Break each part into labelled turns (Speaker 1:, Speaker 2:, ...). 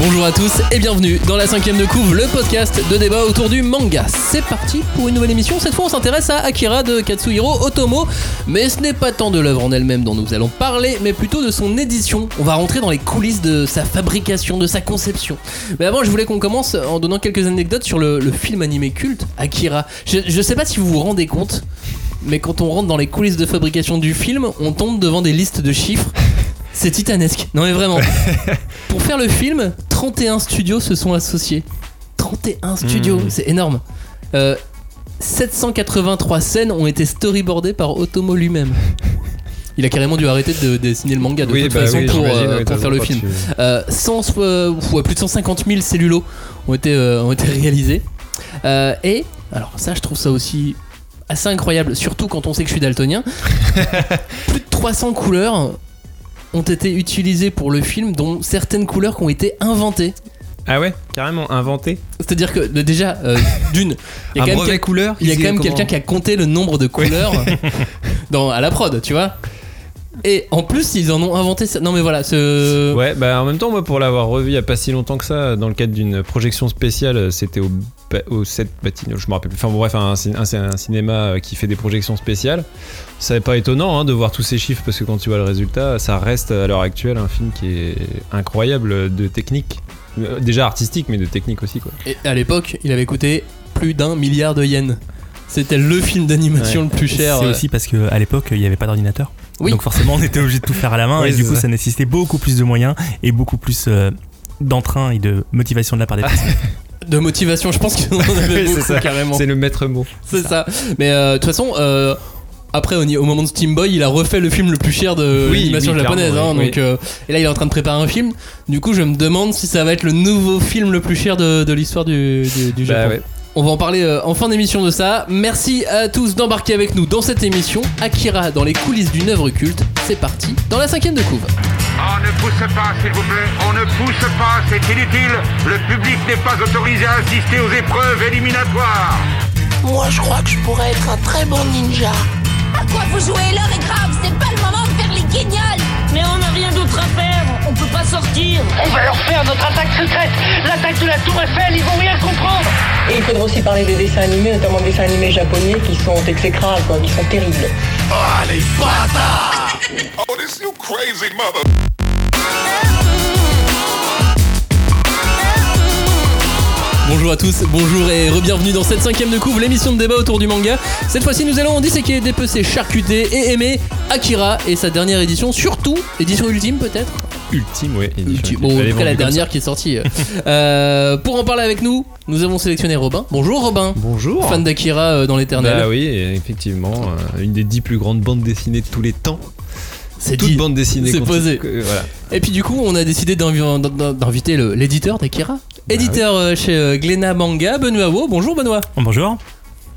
Speaker 1: bonjour à tous et bienvenue dans la cinquième de couve, le podcast de débat autour du manga. C'est parti pour une nouvelle émission. Cette fois, on s'intéresse à Akira de Katsuhiro Otomo, mais ce n'est pas tant de l'œuvre en elle-même dont nous allons parler, mais plutôt de son édition. On va rentrer dans les coulisses de sa fabrication, de sa conception. Mais avant, je voulais qu'on commence en donnant quelques anecdotes sur le, le film animé culte Akira. Je, je sais pas si vous vous rendez compte, mais quand on rentre dans les coulisses de fabrication du film, on tombe devant des listes de chiffres. C'est titanesque. Non mais vraiment. Pour faire le film, 31 studios se sont associés. 31 studios,
Speaker 2: Mmh.
Speaker 1: c'est énorme. Euh, 783 scènes ont été storyboardées par Otomo lui-même. Il a carrément dû arrêter de dessiner le manga de
Speaker 2: Oui,
Speaker 1: toute
Speaker 2: bah
Speaker 1: façon
Speaker 2: oui,
Speaker 1: pour, euh, pour faire le film. Euh, 100, euh, ouais, plus de 150 000 cellulos ont été, euh, ont été réalisés. Euh, et, alors ça je trouve ça aussi assez incroyable, surtout quand on sait que je suis daltonien. plus de 300 couleurs ont été utilisées pour le film, dont certaines couleurs qui ont été inventées.
Speaker 2: Ah ouais, carrément inventé.
Speaker 1: C'est-à-dire que déjà, euh, d'une, il y a
Speaker 2: Un
Speaker 1: quand même,
Speaker 2: brevet
Speaker 1: quel-
Speaker 2: couleur.
Speaker 1: il y a
Speaker 2: qui
Speaker 1: quand même
Speaker 2: comment-
Speaker 1: quelqu'un qui a compté le nombre de couleurs dans, à la prod, tu vois. Et en plus, ils en ont inventé ça. Non mais voilà, ce...
Speaker 2: Ouais, bah en même temps, moi pour l'avoir revu il y a pas si longtemps que ça, dans le cadre d'une projection spéciale, c'était au, ba- au 7 Batignolles, je me rappelle plus. Enfin bon, bref, un, cin- un- un cinéma euh, qui fait des projections spéciales. Ça n'est pas étonnant hein, de voir tous ces chiffres parce que quand tu vois le résultat, ça reste à l'heure actuelle un film qui est incroyable de technique. Euh, Déjà artistique, mais de technique aussi quoi.
Speaker 1: Et à l'époque, il avait coûté plus d'un milliard de yens. C'était le film d'animation le plus cher.
Speaker 3: C'est
Speaker 1: euh.
Speaker 3: aussi parce qu'à l'époque, il n'y avait pas d'ordinateur.
Speaker 1: Oui.
Speaker 3: Donc forcément, on était obligé de tout faire à la main
Speaker 2: Oui,
Speaker 3: et du
Speaker 2: c'est
Speaker 3: coup,
Speaker 2: ça.
Speaker 3: ça. nécessitait beaucoup plus de moyens et beaucoup plus euh, d'entrain et de motivation de la part des personnes.
Speaker 1: de motivation. Je pense qu'on en avait
Speaker 2: Oui, c'est
Speaker 1: beaucoup
Speaker 2: ça.
Speaker 1: carrément.
Speaker 2: C'est le maître mot.
Speaker 1: C'est ça. Mais euh, de toute façon, euh, après, au, moment de Steam Boy, il a refait le film le plus cher de
Speaker 2: Oui,
Speaker 1: l'animation
Speaker 2: oui,
Speaker 1: japonaise. hein,
Speaker 2: oui,
Speaker 1: donc, euh, et là, il est en train de préparer un film. Du coup, je me demande si ça va être le nouveau film le plus cher de, de l'histoire du, du, du
Speaker 2: Bah
Speaker 1: Japon.
Speaker 2: ouais.
Speaker 1: On va en parler euh, en fin d'émission de ça. Merci à tous d'embarquer avec nous dans cette émission. Akira dans les coulisses d'une œuvre culte. C'est parti dans la cinquième de couve.
Speaker 4: On ne pousse pas, s'il vous plaît. On ne pousse pas, c'est inutile. Le public n'est pas autorisé à assister aux épreuves éliminatoires.
Speaker 5: Moi, je crois que je pourrais être un très bon ninja.
Speaker 6: À quoi vous jouez L'heure est grave, c'est pas le moment de faire les guignols
Speaker 7: Mais on n'a rien d'autre à faire, on peut pas sortir.
Speaker 8: On va leur faire notre attaque secrète L'attaque de la Tour Eiffel, ils vont rien comprendre
Speaker 9: Et il faudra aussi parler des dessins animés, notamment des dessins animés japonais qui sont exécrables, quoi, qui sont terribles.
Speaker 4: Oh, this you crazy mother.
Speaker 1: Bonjour à tous, bonjour et re-bienvenue dans cette cinquième de couve, l'émission de débat autour du manga. Cette fois-ci, nous allons en disséquer, dépecer, charcuter et aimer Akira et sa dernière édition, surtout édition ultime peut-être.
Speaker 2: Ultime, ouais. édition
Speaker 1: Ultime.
Speaker 2: ultime.
Speaker 1: Bon, en tout cas la dernière qui est sortie. Euh, pour en parler avec nous, nous avons sélectionné Robin. Bonjour Robin.
Speaker 2: Bonjour.
Speaker 1: Fan d'Akira euh, dans l'éternel.
Speaker 2: Bah oui, effectivement, euh, une des dix plus grandes bandes dessinées de tous les temps.
Speaker 1: c'est
Speaker 2: Toute
Speaker 1: dit.
Speaker 2: bande dessinée.
Speaker 1: C'est posé.
Speaker 2: voilà.
Speaker 1: Et puis du coup, on a décidé d'invi- d'in- d'inviter le- l'éditeur d'Akira. Éditeur euh, chez euh, Glénat Manga, Benoît Wo. Bonjour Benoît.
Speaker 3: Bonjour.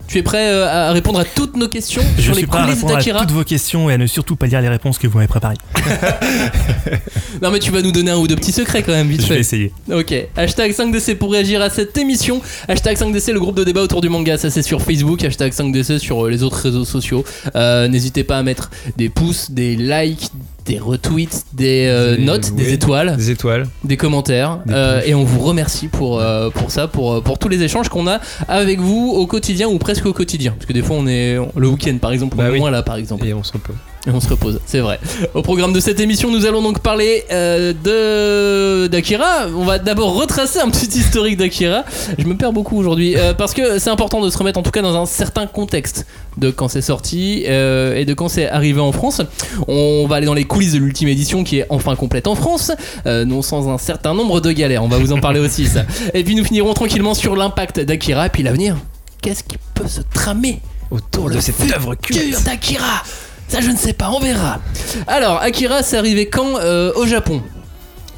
Speaker 1: Tu es prêt euh, à répondre à toutes nos questions
Speaker 3: Je
Speaker 1: sur les
Speaker 3: suis prêt à
Speaker 1: coulisses
Speaker 3: répondre à
Speaker 1: d'Akira
Speaker 3: toutes vos questions et à ne surtout pas lire les réponses que vous m'avez préparées.
Speaker 1: Non mais tu vas nous donner un ou deux petits secrets quand même, vite
Speaker 3: Je vais
Speaker 1: fait.
Speaker 3: essayer.
Speaker 1: Ok, hashtag 5DC pour réagir à cette émission. Hashtag 5DC, le groupe de débat autour du manga, ça c'est sur Facebook. Hashtag 5DC sur euh, les autres réseaux sociaux. Euh, N'hésitez pas à mettre des pouces, des likes, des retweets, des euh, notes, des étoiles,
Speaker 2: Des étoiles.
Speaker 1: des commentaires.
Speaker 2: Des
Speaker 1: Euh, et on vous remercie pour, euh, pour ça, pour, pour tous les échanges qu'on a avec vous au quotidien ou presque au quotidien. Parce que des fois on est le week-end par exemple, on
Speaker 2: Bah
Speaker 1: est
Speaker 2: oui.
Speaker 1: moins là par exemple.
Speaker 2: Et on se repose.
Speaker 1: Et on se repose, c'est vrai. Au programme de cette émission, nous allons donc parler euh, de d'Akira. On va d'abord retracer un petit historique d'Akira. Je me perds beaucoup aujourd'hui euh, parce que c'est important de se remettre en tout cas dans un certain contexte de quand c'est sorti euh, et de quand c'est arrivé en France. On va aller dans les coulisses de l'ultime édition qui est enfin complète en France, non sans un certain nombre de galères. On va vous en parler aussi ça. Et puis nous finirons tranquillement sur l'impact d'Akira et puis l'avenir. Qu'est-ce qui peut se tramer
Speaker 2: Autour de cette œuvre
Speaker 1: d'Akira? Ça, je ne sais pas, on verra. Alors, Akira, c'est arrivé quand euh, au Japon?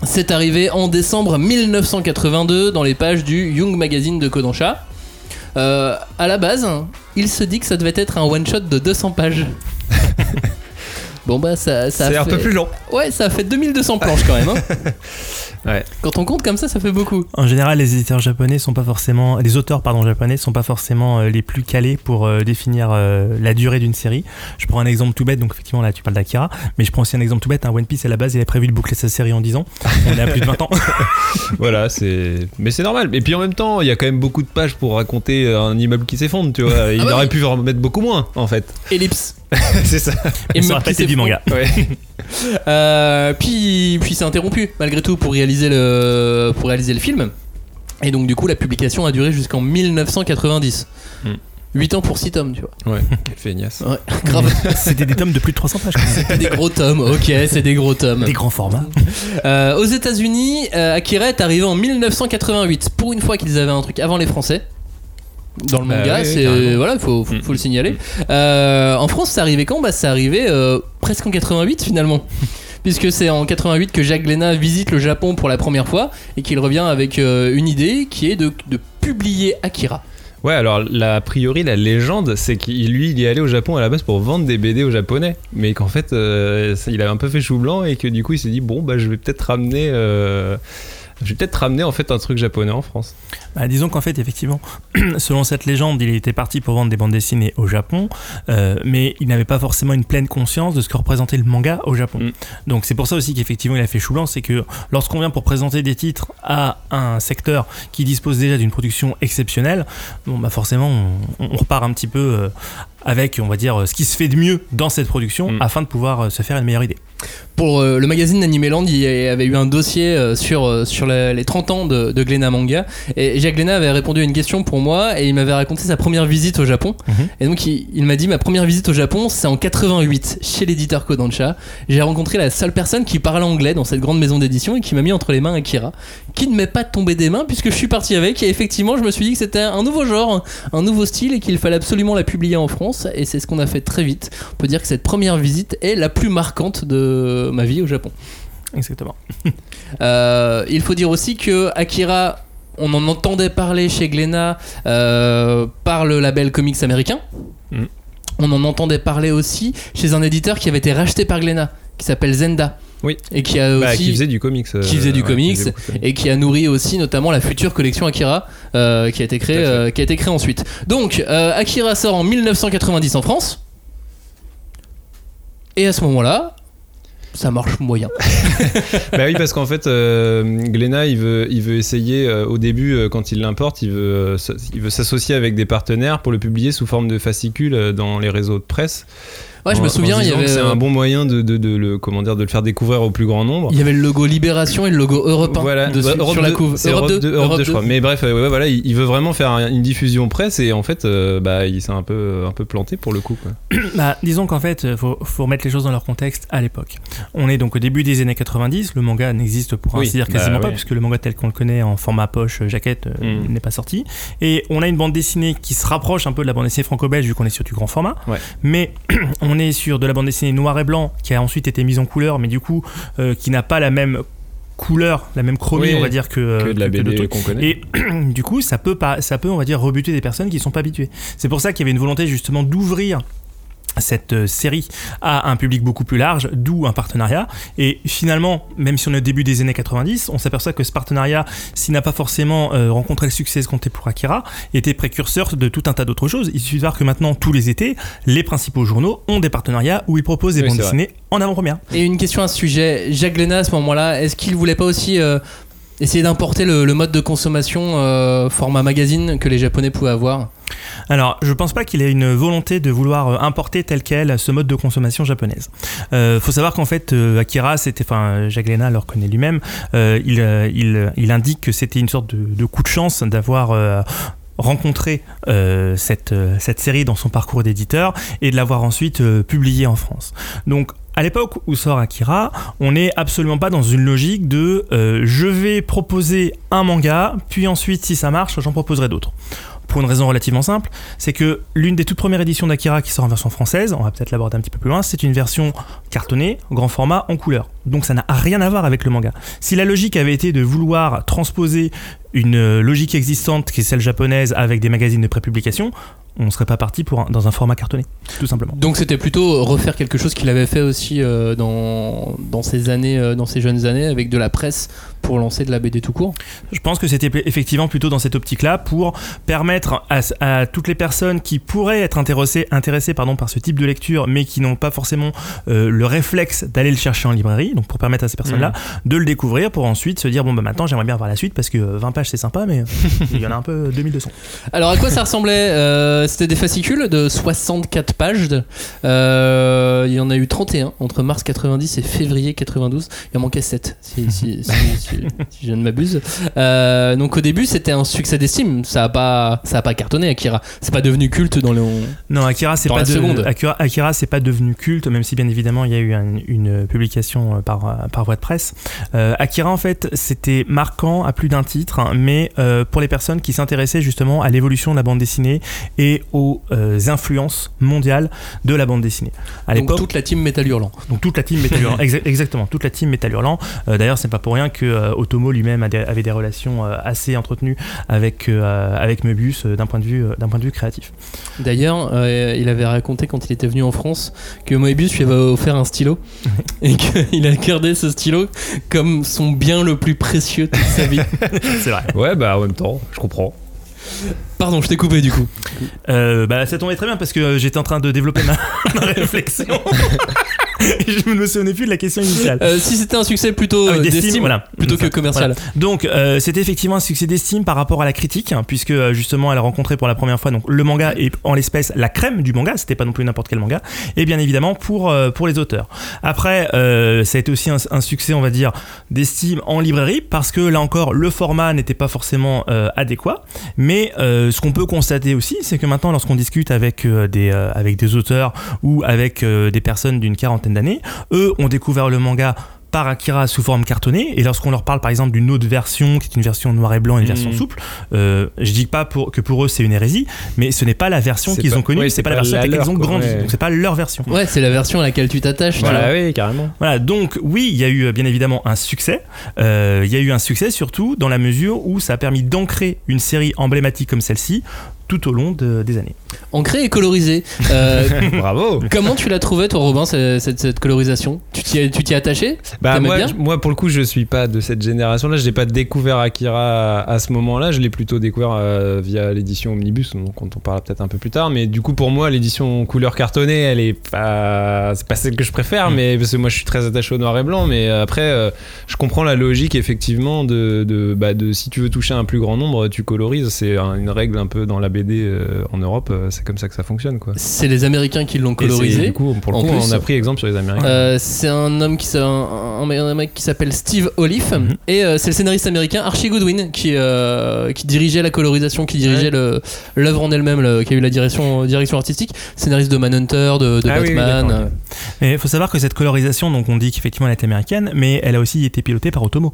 Speaker 1: C'est arrivé en décembre 1982 dans les pages du Young Magazine de Kodansha. Euh, à la base, il se dit que ça devait être un one-shot de 200 pages. Bon bah ça, ça a
Speaker 2: C'est un
Speaker 1: fait-
Speaker 2: peu plus long.
Speaker 1: Ouais, ça a fait 2200 planches quand même. hein.
Speaker 2: Ouais.
Speaker 1: Quand on compte comme ça, ça fait beaucoup.
Speaker 3: En général, les éditeurs japonais sont pas forcément, les auteurs pardon japonais sont pas forcément euh, les plus calés pour euh, définir euh, la durée d'une série. Je prends un exemple tout bête, donc effectivement là tu parles d'Akira, mais je prends aussi un exemple tout bête. Un One Piece à la base, il a prévu de boucler sa série en 10 ans. On est à plus de 20 ans.
Speaker 2: Voilà, c'est. Mais c'est normal. Et puis en même temps, il y a quand même beaucoup de pages pour raconter un immeuble qui s'effondre, tu vois. Il
Speaker 1: bah
Speaker 2: aurait
Speaker 1: oui.
Speaker 2: pu en mettre beaucoup moins, en fait.
Speaker 1: Ellipse.
Speaker 2: c'est ça.
Speaker 1: Et
Speaker 3: ça aurait pas été du manga.
Speaker 2: Ouais.
Speaker 1: Euh, puis puis c'est interrompu malgré tout pour réaliser le pour réaliser le film. Et donc du coup la publication a duré jusqu'en 1990.
Speaker 2: Hmm.
Speaker 1: 8 ans pour 6 tomes, tu vois.
Speaker 2: Ouais, quel feignasse.
Speaker 1: Ouais, grave.
Speaker 3: C'était des tomes de plus de 300 pages. quand même.
Speaker 1: C'est des gros tomes, ok, c'est des gros tomes.
Speaker 3: Des grands formats.
Speaker 1: Euh, aux États-Unis, euh, Akira est arrivé en 1988. Pour une fois qu'ils avaient un truc avant les Français. Dans le
Speaker 2: Bah
Speaker 1: manga,
Speaker 2: oui, oui,
Speaker 1: c'est voilà, faut, faut,
Speaker 2: Mm.
Speaker 1: faut le signaler. Euh, en France, c'est arrivé quand? Bah, c'est arrivé euh, presque en 88 finalement. Puisque c'est en 88 que Jacques Glénat visite le Japon pour la première fois et qu'il revient avec euh, une idée qui est de, de publier Akira.
Speaker 2: Ouais, alors la, a priori, la légende, c'est qu'il lui, il est allé au Japon à la base pour vendre des BD aux Japonais, mais qu'en fait, euh, ça, il a un peu fait chou blanc et que du coup, il s'est dit bon, bah, je vais peut-être ramener, euh, je vais peut-être ramener en fait un truc japonais en France.
Speaker 3: Bah, disons qu'en fait, effectivement, selon cette légende, il était parti pour vendre des bandes dessinées au Japon, euh, mais il n'avait pas forcément une pleine conscience de ce que représentait le manga au Japon.
Speaker 2: Mm.
Speaker 3: Donc c'est pour ça aussi qu'effectivement il a fait chou blanc, c'est que lorsqu'on vient pour présenter des titres à un secteur qui dispose déjà d'une production exceptionnelle, bon bah forcément on, on repart un petit peu euh, avec, on va dire, ce qui se fait de mieux dans cette production
Speaker 2: Mm.
Speaker 3: afin de pouvoir euh, se faire une meilleure idée.
Speaker 1: Pour euh, le magazine Animeland, il y avait eu un dossier euh, sur, euh, sur la- les 30 ans de, de Glénat Manga. Et Jacques Glénat avait répondu à une question pour moi et il m'avait raconté sa première visite au Japon.
Speaker 3: Mhm.
Speaker 1: Et donc il, il m'a dit ma première visite au Japon, c'est en 88 chez l'éditeur Kodansha. J'ai rencontré la seule personne qui parlait anglais dans cette grande maison d'édition et qui m'a mis entre les mains Akira, qui ne m'est pas tombé des mains puisque je suis parti avec. Et effectivement, je me suis dit que c'était un nouveau genre, un nouveau style et qu'il fallait absolument la publier en France. Et c'est ce qu'on a fait très vite. On peut dire que cette première visite est la plus marquante de ma vie au Japon.
Speaker 3: Exactement.
Speaker 1: Euh, il faut dire aussi que Akira, on en entendait parler chez Glénat euh, par le label Comics américain.
Speaker 2: Mm.
Speaker 1: On en entendait parler aussi chez un éditeur qui avait été racheté par Glénat, qui s'appelle Zenda.
Speaker 2: Oui.
Speaker 1: Et qui a
Speaker 2: Bah, qui faisait du comics. euh,
Speaker 1: qui faisait du
Speaker 2: ouais,
Speaker 1: comics
Speaker 2: faisait
Speaker 1: et qui a nourri aussi notamment la future collection Akira euh, qui a été créée euh, qui a été créée ensuite. Donc euh, Akira sort en 1990 en France et à ce moment-là ça marche moyen.
Speaker 2: bah oui, parce qu'en fait, euh, il veut, il veut essayer, euh, au début, euh, quand il l'importe, il veut, euh, il veut s'associer avec des partenaires pour le publier sous forme de fascicules euh, dans les réseaux de presse.
Speaker 1: Ouais, je
Speaker 2: En-
Speaker 1: me
Speaker 2: en
Speaker 1: souviens, il y avait
Speaker 2: C'est
Speaker 1: euh,
Speaker 2: un bon moyen de, de, de le, comment dire, de le faire découvrir au plus grand nombre.
Speaker 1: il y avait le logo Libération et le logo Europe 1
Speaker 2: Voilà,
Speaker 1: dessus,
Speaker 2: Ouais, Europe
Speaker 1: sur la
Speaker 2: 2,
Speaker 1: couve.
Speaker 2: Europe 2, Europe 2, je crois. Mais bref, euh, ouais, voilà, il, il veut vraiment faire un- une diffusion presse et en fait, euh, bah, il s'est un peu, un peu planté pour le coup. Quoi.
Speaker 3: Bah, disons qu'en fait, euh, faut, faut remettre les choses dans leur contexte à l'époque. On est donc au début des années 90, le manga n'existe pour
Speaker 2: Oui,
Speaker 3: ainsi dire
Speaker 2: bah
Speaker 3: quasiment pas,
Speaker 2: oui.
Speaker 3: puisque le manga tel qu'on le connaît en format poche, euh, jaquette, euh,
Speaker 2: Mm.
Speaker 3: n'est pas sorti. Et on a une bande dessinée qui se rapproche un peu de la bande dessinée franco-belge, vu qu'on est sur du grand format.
Speaker 2: Ouais.
Speaker 3: Mais on est sur de la bande dessinée noir et blanc, qui a ensuite été mise en couleur, mais du coup, euh, qui n'a pas la même couleur, la même chromie,
Speaker 2: Oui,
Speaker 3: on va dire, que,
Speaker 2: que de la
Speaker 3: que-
Speaker 2: BD
Speaker 3: d'autres.
Speaker 2: qu'on connaît.
Speaker 3: Et du coup, ça peut, pas, ça peut, on va dire, rebuter des personnes qui sont pas habituées. C'est pour ça qu'il y avait une volonté justement d'ouvrir cette euh, série à un public beaucoup plus large, d'où un partenariat. Et finalement, même si on est au début des années 90, on s'aperçoit que ce partenariat, s'il n'a pas forcément euh, rencontré le succès escompté pour Akira, était précurseur de tout un tas d'autres choses. Il suffit de voir que maintenant, tous les étés, les principaux journaux ont des partenariats où ils proposent des
Speaker 2: Oui,
Speaker 3: bandes dessinées en avant-première.
Speaker 1: Et une question à ce sujet, Jacques Glénat à ce moment-là, est-ce qu'il voulait pas aussi euh, essayer d'importer le, mode de consommation euh, format magazine que les Japonais pouvaient avoir
Speaker 3: Alors, je pense pas qu'il ait une volonté de vouloir euh, importer tel quel ce mode de consommation japonaise. Euh, faut savoir qu'en fait, euh, Akira, c'était, enfin, Jacques Glénat le reconnaît lui-même, il, indique que c'était une sorte de, coup de chance d'avoir cette, euh, cette série dans son parcours d'éditeur et de l'avoir ensuite euh, publiée en France. Donc, à l'époque où sort Akira, on n'est absolument pas dans une logique de euh, je vais proposer un manga, puis ensuite, si ça marche, j'en proposerai d'autres. Pour une raison relativement simple, c'est que l'une des toutes premières éditions d'Akira qui sort en version française, on va peut-être l'aborder un petit peu plus loin, c'est une version cartonnée, grand format, en couleur. Donc ça n'a rien à voir avec le manga. Si la logique avait été de vouloir transposer une euh, logique existante qui est celle japonaise avec des magazines de prépublication, on serait pas parti pour un- dans un format cartonné, tout simplement.
Speaker 1: Donc c'était plutôt refaire quelque chose qu'il avait fait aussi euh, dans, dans ses années, euh, dans ses jeunes années, avec de la presse pour lancer de la BD tout court.
Speaker 3: Je pense que c'était effectivement plutôt dans cette optique-là pour permettre à, à toutes les personnes qui pourraient être intéressées, intéressées pardon, par ce type de lecture, mais qui n'ont pas forcément euh, le réflexe d'aller le chercher en librairie, donc pour permettre à ces personnes-là de le découvrir, pour ensuite se dire bon bah maintenant j'aimerais bien voir la suite parce que euh, 20 pages c'est sympa, mais euh, il y en a un peu 2200.
Speaker 1: Alors à quoi ça ressemblait Euh, C'était des fascicules de 64 pages. Euh, il y en a eu 31 entre mars 90 et février 92. Il en manquait 7 si, si- si- si- si je ne m'abuse. Euh, donc au début c'était un succès d'estime. Ça a pas, ça a pas cartonné Akira. C'est pas devenu culte dans le.
Speaker 3: Non, Akira, c'est pas de-. Akira, Akira, c'est pas devenu culte, même si bien évidemment il y a eu un- une publication euh, par, euh, par voie de presse. Euh, Akira, en fait, c'était marquant à plus d'un titre, hein, mais euh, pour les personnes qui s'intéressaient justement à l'évolution de la bande dessinée et aux influences mondiales de la bande dessinée. À
Speaker 1: Donc toute la team Metal Hurlant.
Speaker 3: donc toute la team Metal Hurlant, exactement, toute la team Metal Hurlant. D'ailleurs, c'est pas pour rien que euh, Otomo lui-même avait des relations euh, assez entretenues avec euh, avec Möbius euh, d'un point de vue euh, d'un point de vue créatif.
Speaker 1: D'ailleurs, euh, il avait raconté quand il était venu en France que Moebius lui avait offert un stylo et qu'il a gardé ce stylo comme son bien le plus précieux de toute sa vie.
Speaker 3: C'est vrai.
Speaker 2: Ouais, bah en même temps, je comprends.
Speaker 1: Pardon, je t'ai coupé du coup.
Speaker 3: Euh, bah, ça tombait très bien parce que j'étais en train de développer ma, ma réflexion. Je me souvenais plus de la question initiale.
Speaker 1: Euh, si c'était un succès plutôt
Speaker 3: Ah oui, d'estime, voilà.
Speaker 1: plutôt que commercial.
Speaker 3: Voilà. Donc, euh, c'était effectivement un succès d'estime par rapport à la critique, hein, puisque euh, justement, elle a rencontré pour la première fois donc le manga et en l'espèce la crème du manga. C'était pas non plus n'importe quel manga. Et bien évidemment pour euh, pour les auteurs. Après, ça a été aussi un, un succès, on va dire, d'estime en librairie, parce que là encore, le format n'était pas forcément adéquat. Mais ce qu'on peut constater aussi, c'est que maintenant, lorsqu'on discute avec des avec des auteurs ou avec des personnes d'une quarantaine d'années, eux ont découvert le manga par Akira sous forme cartonnée et lorsqu'on leur parle par exemple d'une autre version qui est une version noir et blanc et une version
Speaker 2: Mhm.
Speaker 3: souple euh, je dis pas pour, que pour eux c'est une hérésie mais ce n'est pas la version qu'ils ont connue
Speaker 2: oui,
Speaker 3: c'est pas la version
Speaker 2: la
Speaker 3: avec laquelle ils
Speaker 2: leur,
Speaker 3: ont grandi
Speaker 2: ouais.
Speaker 3: donc c'est pas leur version
Speaker 1: Ouais, c'est la version à laquelle tu t'attaches.
Speaker 2: Voilà, oui, carrément.
Speaker 3: voilà, donc oui, il y a eu euh, bien évidemment un succès. Euh, Il y a eu un succès surtout dans la mesure où ça a permis d'ancrer une série emblématique comme celle-ci tout au long de- des années.
Speaker 1: Ancré et colorisé. Euh,
Speaker 2: Bravo.
Speaker 1: comment tu l'as trouvé, toi, Robin, cette, cette- cette colorisation? Tu t'y tu t'y es attaché?
Speaker 2: Bah moi,
Speaker 1: bien?
Speaker 2: moi pour le coup je suis pas de cette génération là je l'ai pas découvert Akira à, à ce moment là je l'ai plutôt découvert euh, via l'édition Omnibus donc quand on parlera peut-être un peu plus tard mais du coup pour moi l'édition couleur cartonnée elle est pas c'est pas celle que je préfère
Speaker 3: Mm.
Speaker 2: mais parce que moi je suis très attaché au noir et blanc mais euh, après euh, je comprends la logique effectivement de, de, bah, de si tu veux toucher un plus grand nombre tu colorises c'est un- une règle un peu dans la BD euh, en Europe euh, c'est comme ça que ça fonctionne quoi
Speaker 1: C'est les Américains qui l'ont
Speaker 2: Et
Speaker 1: colorisé.
Speaker 2: du coup pour le
Speaker 1: En
Speaker 2: coup
Speaker 1: plus.
Speaker 2: on a pris exemple sur les Américains
Speaker 1: Euh, c'est un homme qui s'a- un, un- un mec qui s'appelle Steve Olive
Speaker 2: Mhm.
Speaker 1: et euh, c'est le scénariste américain Archie Goodwin qui euh, qui dirigeait la colorisation qui dirigeait le l'œuvre en elle-même le- qui a eu la direction direction artistique scénariste de Manhunter de, de
Speaker 2: Ah oui, oui,
Speaker 1: Batman
Speaker 3: Mais il faut savoir que cette colorisation, donc on dit qu'effectivement elle est américaine, mais elle a aussi été pilotée par Otomo.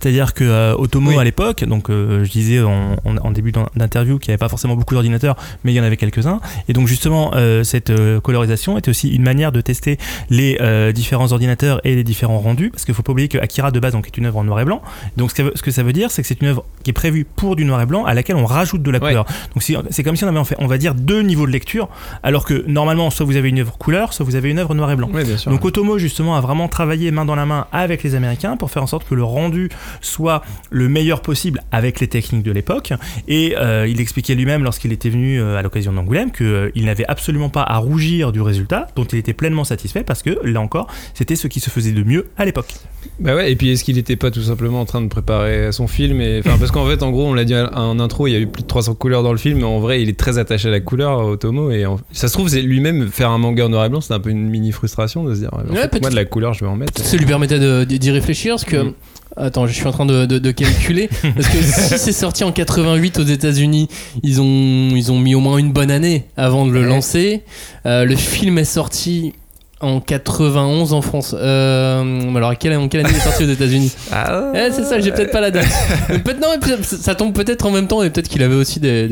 Speaker 3: C'est-à-dire que euh, Otomo
Speaker 2: Oui.
Speaker 3: à l'époque, donc euh, je disais en, en- en début d'in- d'interview qu'il n'y avait pas forcément beaucoup d'ordinateurs, mais il y en avait quelques-uns. Et donc justement, euh, cette euh, colorisation était aussi une manière de tester les euh, différents ordinateurs et les différents rendus, parce qu'il faut pas oublier que Akira de base donc, est une œuvre en noir et blanc. Donc ce que, ça veut dire, c'est que c'est une œuvre qui est prévue pour du noir et blanc, à laquelle on rajoute de la
Speaker 2: Ouais.
Speaker 3: couleur. Donc c'est comme si on avait en fait, on va dire deux niveaux de lecture, alors que normalement soit vous avez une œuvre couleur, soit vous avez une œuvre noir et blanc.
Speaker 2: Ouais, bien sûr.
Speaker 3: Donc Otomo justement a vraiment travaillé main dans la main avec les Américains pour faire en sorte que le rendu soit le meilleur possible avec les techniques de l'époque. Et euh, il expliquait lui-même lorsqu'il était venu euh, à l'occasion d'Angoulême qu'il n'avait absolument pas à rougir du résultat, dont il était pleinement satisfait parce que là encore c'était ce qui se faisait de mieux à l'époque.
Speaker 2: Bah ouais, et puis est-ce qu'il était pas tout simplement en train de préparer son film et parce qu'en fait en gros on l'a dit en intro il y a eu plus de 300 couleurs dans le film mais en vrai il est très attaché à la couleur Otomo et en- ça se trouve c'est lui-même faire un manga en noir et blanc c'est un peu une mini frustration de se dire en fait, moi de la couleur je vais en mettre.
Speaker 1: ça lui permettait d'y réfléchir parce que
Speaker 2: Mm.
Speaker 1: Attends, je suis en train de, de- de calculer. Parce que si c'est sorti en 88 aux États-Unis, ils ont, ils ont mis au moins une bonne année avant de le
Speaker 2: Ouais.
Speaker 1: lancer. Euh, le film est sorti en 91 en France. Euh, alors, à quelle, en quelle année il est sorti aux États-Unis
Speaker 2: Ah
Speaker 1: Eh, C'est ça, j'ai peut-être pas la date. Peut-être- non, mais peut- ça tombe peut-être en même temps et peut-être qu'il avait aussi des,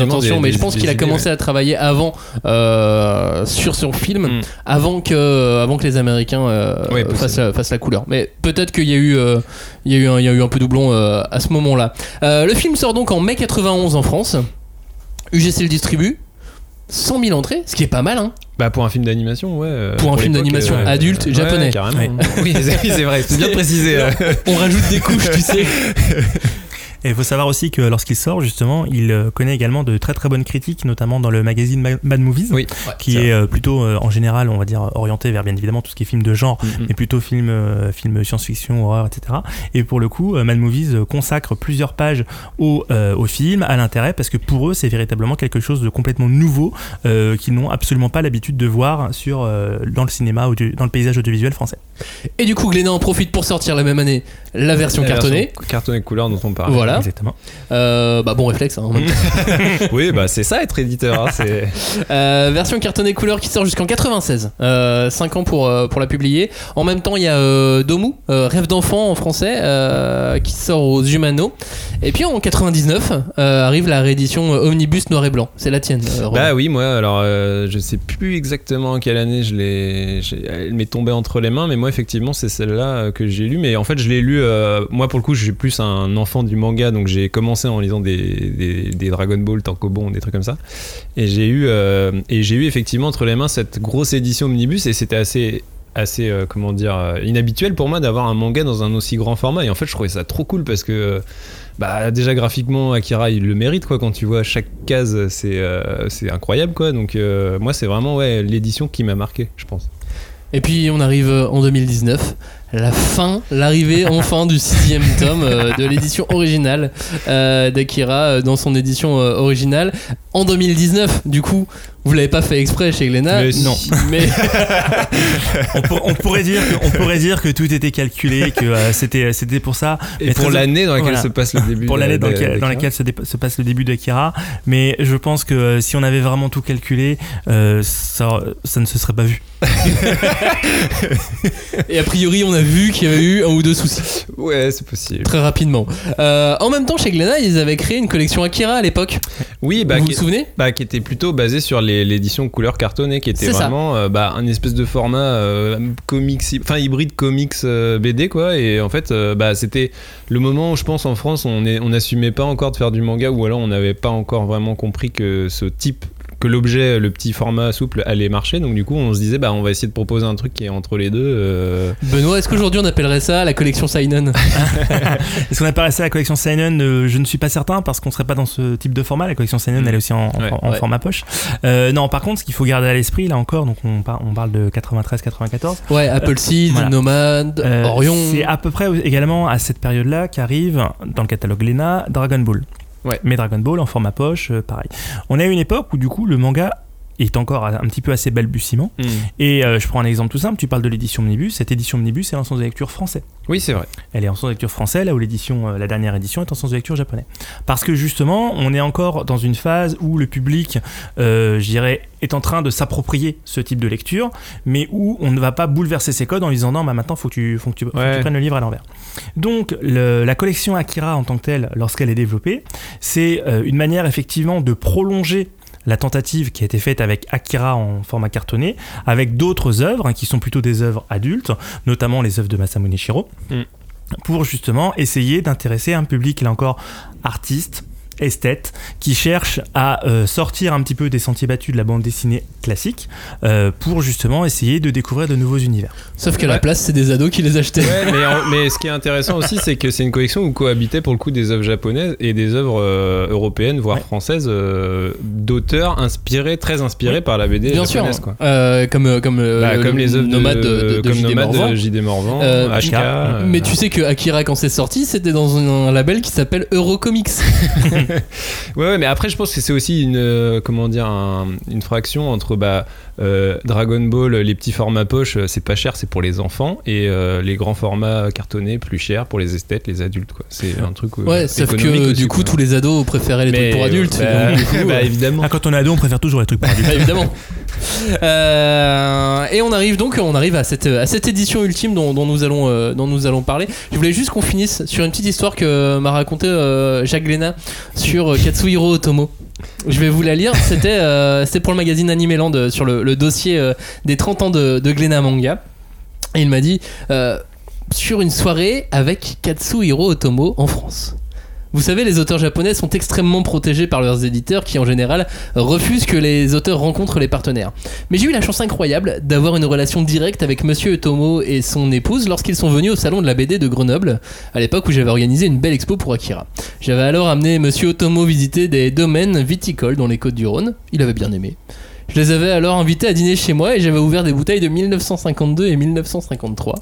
Speaker 1: intentions.
Speaker 2: des-
Speaker 1: mais je pense qu'il a commencé à travailler avant euh, sur son film
Speaker 2: Mm.
Speaker 1: avant que, avant que les Américains euh,
Speaker 2: Ouais,
Speaker 1: fassent, la, fassent la couleur. Mais peut-être qu'il y a eu, euh, il y a eu, un, il y a eu un peu doublon euh, à ce moment-là. Euh, le film sort donc en mai 91 en France. UGC le distribue. 100 000 entrées, ce qui est pas mal, hein.
Speaker 2: Bah pour un film d'animation, ouais. euh,
Speaker 1: Pour un film d'animation
Speaker 2: euh,
Speaker 1: adulte japonais.
Speaker 2: carrément.
Speaker 3: Ouais.
Speaker 2: Oui, c'est oui, c'est vrai, c'est bien précisé. euh.
Speaker 1: On rajoute des couches, tu sais.
Speaker 3: Et il faut savoir aussi que lorsqu'il sort, justement, il euh, connaît également de très très bonnes critiques, notamment dans le magazine Ma- Mad Movies,
Speaker 2: Oui,
Speaker 3: qui est euh, plutôt euh, en général, on va dire, orienté vers bien évidemment tout ce qui est film de genre,
Speaker 2: Mhm.
Speaker 3: mais plutôt film, film science-fiction, horreur, etc. Et pour le coup, Mad Movies consacre plusieurs pages au, euh, au film, à l'intérêt, parce que pour eux, c'est véritablement quelque chose de complètement nouveau euh, qu'ils n'ont absolument pas l'habitude de voir sur, euh, dans le cinéma, audio- dans le paysage audiovisuel français.
Speaker 1: Et du coup, Glénat en profite pour sortir la même année la version
Speaker 2: La
Speaker 1: cartonnée.
Speaker 2: version Cartonné couleur dont on parle.
Speaker 1: Voilà.
Speaker 3: Exactement.
Speaker 1: Euh, bah bon réflexe. Hein, en même temps.
Speaker 2: oui, bah c'est ça être éditeur. hein, c'est...
Speaker 1: Euh, version cartonnée couleur qui sort jusqu'en 96. Euh, 5 ans pour, euh, pour la publier. En même temps, il y a euh, Domu, euh, Rêve d'enfant en français, euh, qui sort aux Humano. Et puis en 99 euh, arrive la réédition euh, Omnibus noir et blanc. C'est la tienne. euh.
Speaker 2: Bah oui, moi, alors euh, je sais plus exactement en quelle année je l'ai. j'ai- Elle m'est tombée entre les mains, mais moi, effectivement, c'est celle-là euh, que j'ai lue. Mais en fait, je l'ai lu. euh, moi, pour le coup, je suis plus un enfant du manga, donc j'ai commencé en lisant des, des, des Dragon Ball, Tankobon, des trucs comme ça. Et j'ai eu, euh, eu effectivement entre les mains cette grosse édition omnibus, et c'était assez assez euh, comment dire euh, inhabituel pour moi d'avoir un manga dans un aussi grand format. Et en fait je trouvais ça trop cool parce que bah déjà graphiquement Akira il le mérite quoi. Quand tu vois chaque case c'est c'est incroyable quoi. Donc moi c'est vraiment ouais l'édition qui m'a marqué je pense.
Speaker 1: Et puis on arrive en 2019, la fin, l'arrivée enfin du sixième tome euh, de l'édition originale euh, d'Akira euh, dans son édition euh, originale. En 2019, du coup, vous l'avez pas fait exprès chez Glénat.
Speaker 2: Mais
Speaker 1: non. Mais
Speaker 3: on, pour- on pourrait dire que, on pourrait dire que tout était calculé, que euh, c'était c'était pour ça.
Speaker 2: et
Speaker 3: Mais
Speaker 2: pour l'année dans laquelle
Speaker 3: voilà.
Speaker 2: se passe le début
Speaker 3: pour l'année dans,
Speaker 2: de-
Speaker 3: laquelle- dans
Speaker 2: d'Akira.
Speaker 3: laquelle se, passe le début d'Akira. Mais je pense que si on avait vraiment tout calculé, euh, ça, ça ne se serait pas vu.
Speaker 1: et a priori, on a vu qu'il y avait eu un ou deux soucis
Speaker 2: ouais c'est possible
Speaker 1: très rapidement. Euh, en même temps, chez Glénat, ils avaient créé une collection Akira à l'époque.
Speaker 2: oui bah
Speaker 1: vous
Speaker 2: qui-
Speaker 1: vous souvenez?
Speaker 2: Bah, qui était plutôt basé sur l'édition couleur cartonnée, qui était vraiment euh, bah, un espèce de format euh, comics, enfin hybride comics BD quoi. Et en fait, bah, c'était le moment où je pense en France, on n'assumait pas encore de faire du manga, ou alors on n'avait pas encore vraiment compris que ce type que l'objet, le petit format souple allait marcher. Donc du coup, on se disait, bah, on va essayer de proposer un truc qui est entre les deux. euh,
Speaker 1: Benoît, est-ce qu'aujourd'hui on appellerait ça la collection Seinen
Speaker 3: Est-ce qu'on apparaissait ça la collection Seinen Euh, Je ne suis pas certain parce qu'on serait pas dans ce type de format. La collection Seinen, elle est aussi en, en-
Speaker 2: Ouais,
Speaker 3: en
Speaker 1: ouais.
Speaker 3: format poche. Euh, non, par contre, ce qu'il faut garder à l'esprit là encore, donc on, par- on parle de 93-94.
Speaker 1: Ouais, Appleseed,
Speaker 3: Voilà.
Speaker 1: Nomad,
Speaker 3: Euh,
Speaker 1: Orion.
Speaker 3: C'est à peu près également à cette période-là qu'arrive dans le catalogue Lena Dragon Ball.
Speaker 2: Ouais.
Speaker 3: Mais Dragon Ball en format poche, euh, pareil. On est à une époque où du coup le manga est encore un petit peu assez balbutiement. Et euh, je prends un exemple tout simple, tu parles de l'édition Omnibus. Cette édition Omnibus est en sens de lecture français.
Speaker 2: Oui, c'est vrai.
Speaker 3: Elle est en sens de lecture français, là où l'édition, euh, la dernière édition est en sens de lecture japonais. Parce que justement, on est encore dans une phase où le public, euh, je dirais, est en train de s'approprier ce type de lecture, mais où on ne va pas bouleverser ses codes en lui disant non, bah maintenant faut que tu, faut que tu, faut que
Speaker 2: Ouais.
Speaker 3: tu prennes le livre à l'envers. Donc, le- la collection Akira en tant que telle, lorsqu'elle est développée, c'est euh, une manière effectivement de prolonger la tentative qui a été faite avec Akira en format cartonné, avec d'autres œuvres hein, qui sont plutôt des œuvres adultes, notamment les œuvres de Masamune Shiro,
Speaker 2: Mm.
Speaker 3: pour justement essayer d'intéresser un public, là encore, artiste, esthète, qui cherche à euh, sortir un petit peu des sentiers battus de la bande dessinée classique, euh, pour justement essayer de découvrir de nouveaux univers.
Speaker 1: Sauf qu'à la
Speaker 2: Ouais.
Speaker 1: place, c'est des ados qui les achetaient.
Speaker 2: Ouais, mais, en- mais ce qui est intéressant aussi, c'est que c'est une collection où cohabitaient pour le coup des œuvres japonaises et des œuvres euh, européennes, voire
Speaker 3: Ouais.
Speaker 2: françaises, euh, d'auteurs inspirés, très inspirés par la BD
Speaker 1: Bien sûr.
Speaker 2: Quoi.
Speaker 1: Euh, comme, comme,
Speaker 2: Bah, comme les œuvres de,
Speaker 1: Nomade de, de, de
Speaker 2: comme
Speaker 1: J.D. Morvan.
Speaker 2: de J.D. Morvan,
Speaker 1: Euh,
Speaker 2: HK. euh,
Speaker 1: Mais tu sais que Akira, quand c'est sorti, c'était dans un, un label qui s'appelle Eurocomics.
Speaker 2: Ouais, ouais, mais après, je pense que c'est aussi une, euh, comment dire, un- une fraction entre bah, euh, Dragon Ball, les petits formats poche, euh, c'est pas cher, c'est pour les enfants, et euh, les grands formats cartonnés, plus cher pour les esthètes, les adultes. quoi. C'est un truc. euh,
Speaker 1: Ouais, sauf que
Speaker 2: aussi,
Speaker 1: du coup,
Speaker 2: quoi.
Speaker 1: tous les ados préféraient les
Speaker 2: Mais,
Speaker 1: trucs pour adultes.
Speaker 2: bah,
Speaker 1: donc, du coup,
Speaker 2: bah, évidemment.
Speaker 3: Ah, quand on est ado, on préfère toujours les trucs pour adultes.
Speaker 1: Évidemment. Euh, et on arrive donc, on arrive à cette, à cette édition ultime dont, dont nous allons, euh, dont nous allons parler. Je voulais juste qu'on finisse sur une petite histoire que m'a raconté euh, Jacques Glénat sur euh, Katsuhiro Otomo. Je vais vous la lire. C'était euh, c'était pour le magazine Animeland euh, sur le, dossier euh, des 30 ans de, de Glénat Manga. Et il m'a dit euh, sur une soirée avec Katsuhiro Otomo en France. Vous savez, les auteurs japonais sont extrêmement protégés par leurs éditeurs qui en général refusent que les auteurs rencontrent les partenaires. Mais j'ai eu la chance incroyable d'avoir une relation directe avec Monsieur Otomo et son épouse lorsqu'ils sont venus au salon de la BD de Grenoble, à l'époque où j'avais organisé une belle expo pour Akira. J'avais alors amené Monsieur Otomo visiter des domaines viticoles dans les Côtes du Rhône. Il avait bien aimé. Je les avais alors invités à dîner chez moi et j'avais ouvert des bouteilles de 1952 et 1953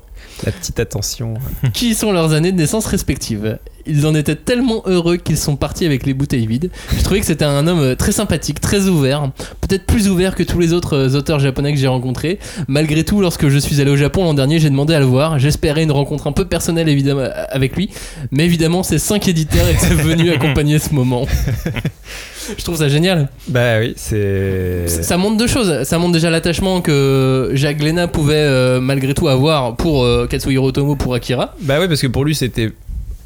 Speaker 2: La petite attention.
Speaker 1: qui sont leurs années de naissance respectives. Ils en étaient tellement heureux qu'ils sont partis avec les bouteilles vides. Je trouvais que c'était un homme euh, très sympathique, très ouvert, peut-être plus ouvert que tous les autres euh, auteurs japonais que j'ai rencontrés. Malgré tout, lorsque je suis allé au Japon l'an dernier, j'ai demandé à le voir. J'espérais une rencontre un peu personnelle évidemment euh, avec lui, mais évidemment, ces cinq éditeurs étaient venus accompagner ce moment. Je trouve ça génial.
Speaker 2: Bah oui, c'est.
Speaker 1: Ça montre deux choses. Ça montre déjà l'attachement que Jacques Glénat pouvait euh, malgré tout avoir pour euh, Katsuhiro Otomo, pour Akira.
Speaker 2: Bah oui, parce que pour lui, c'était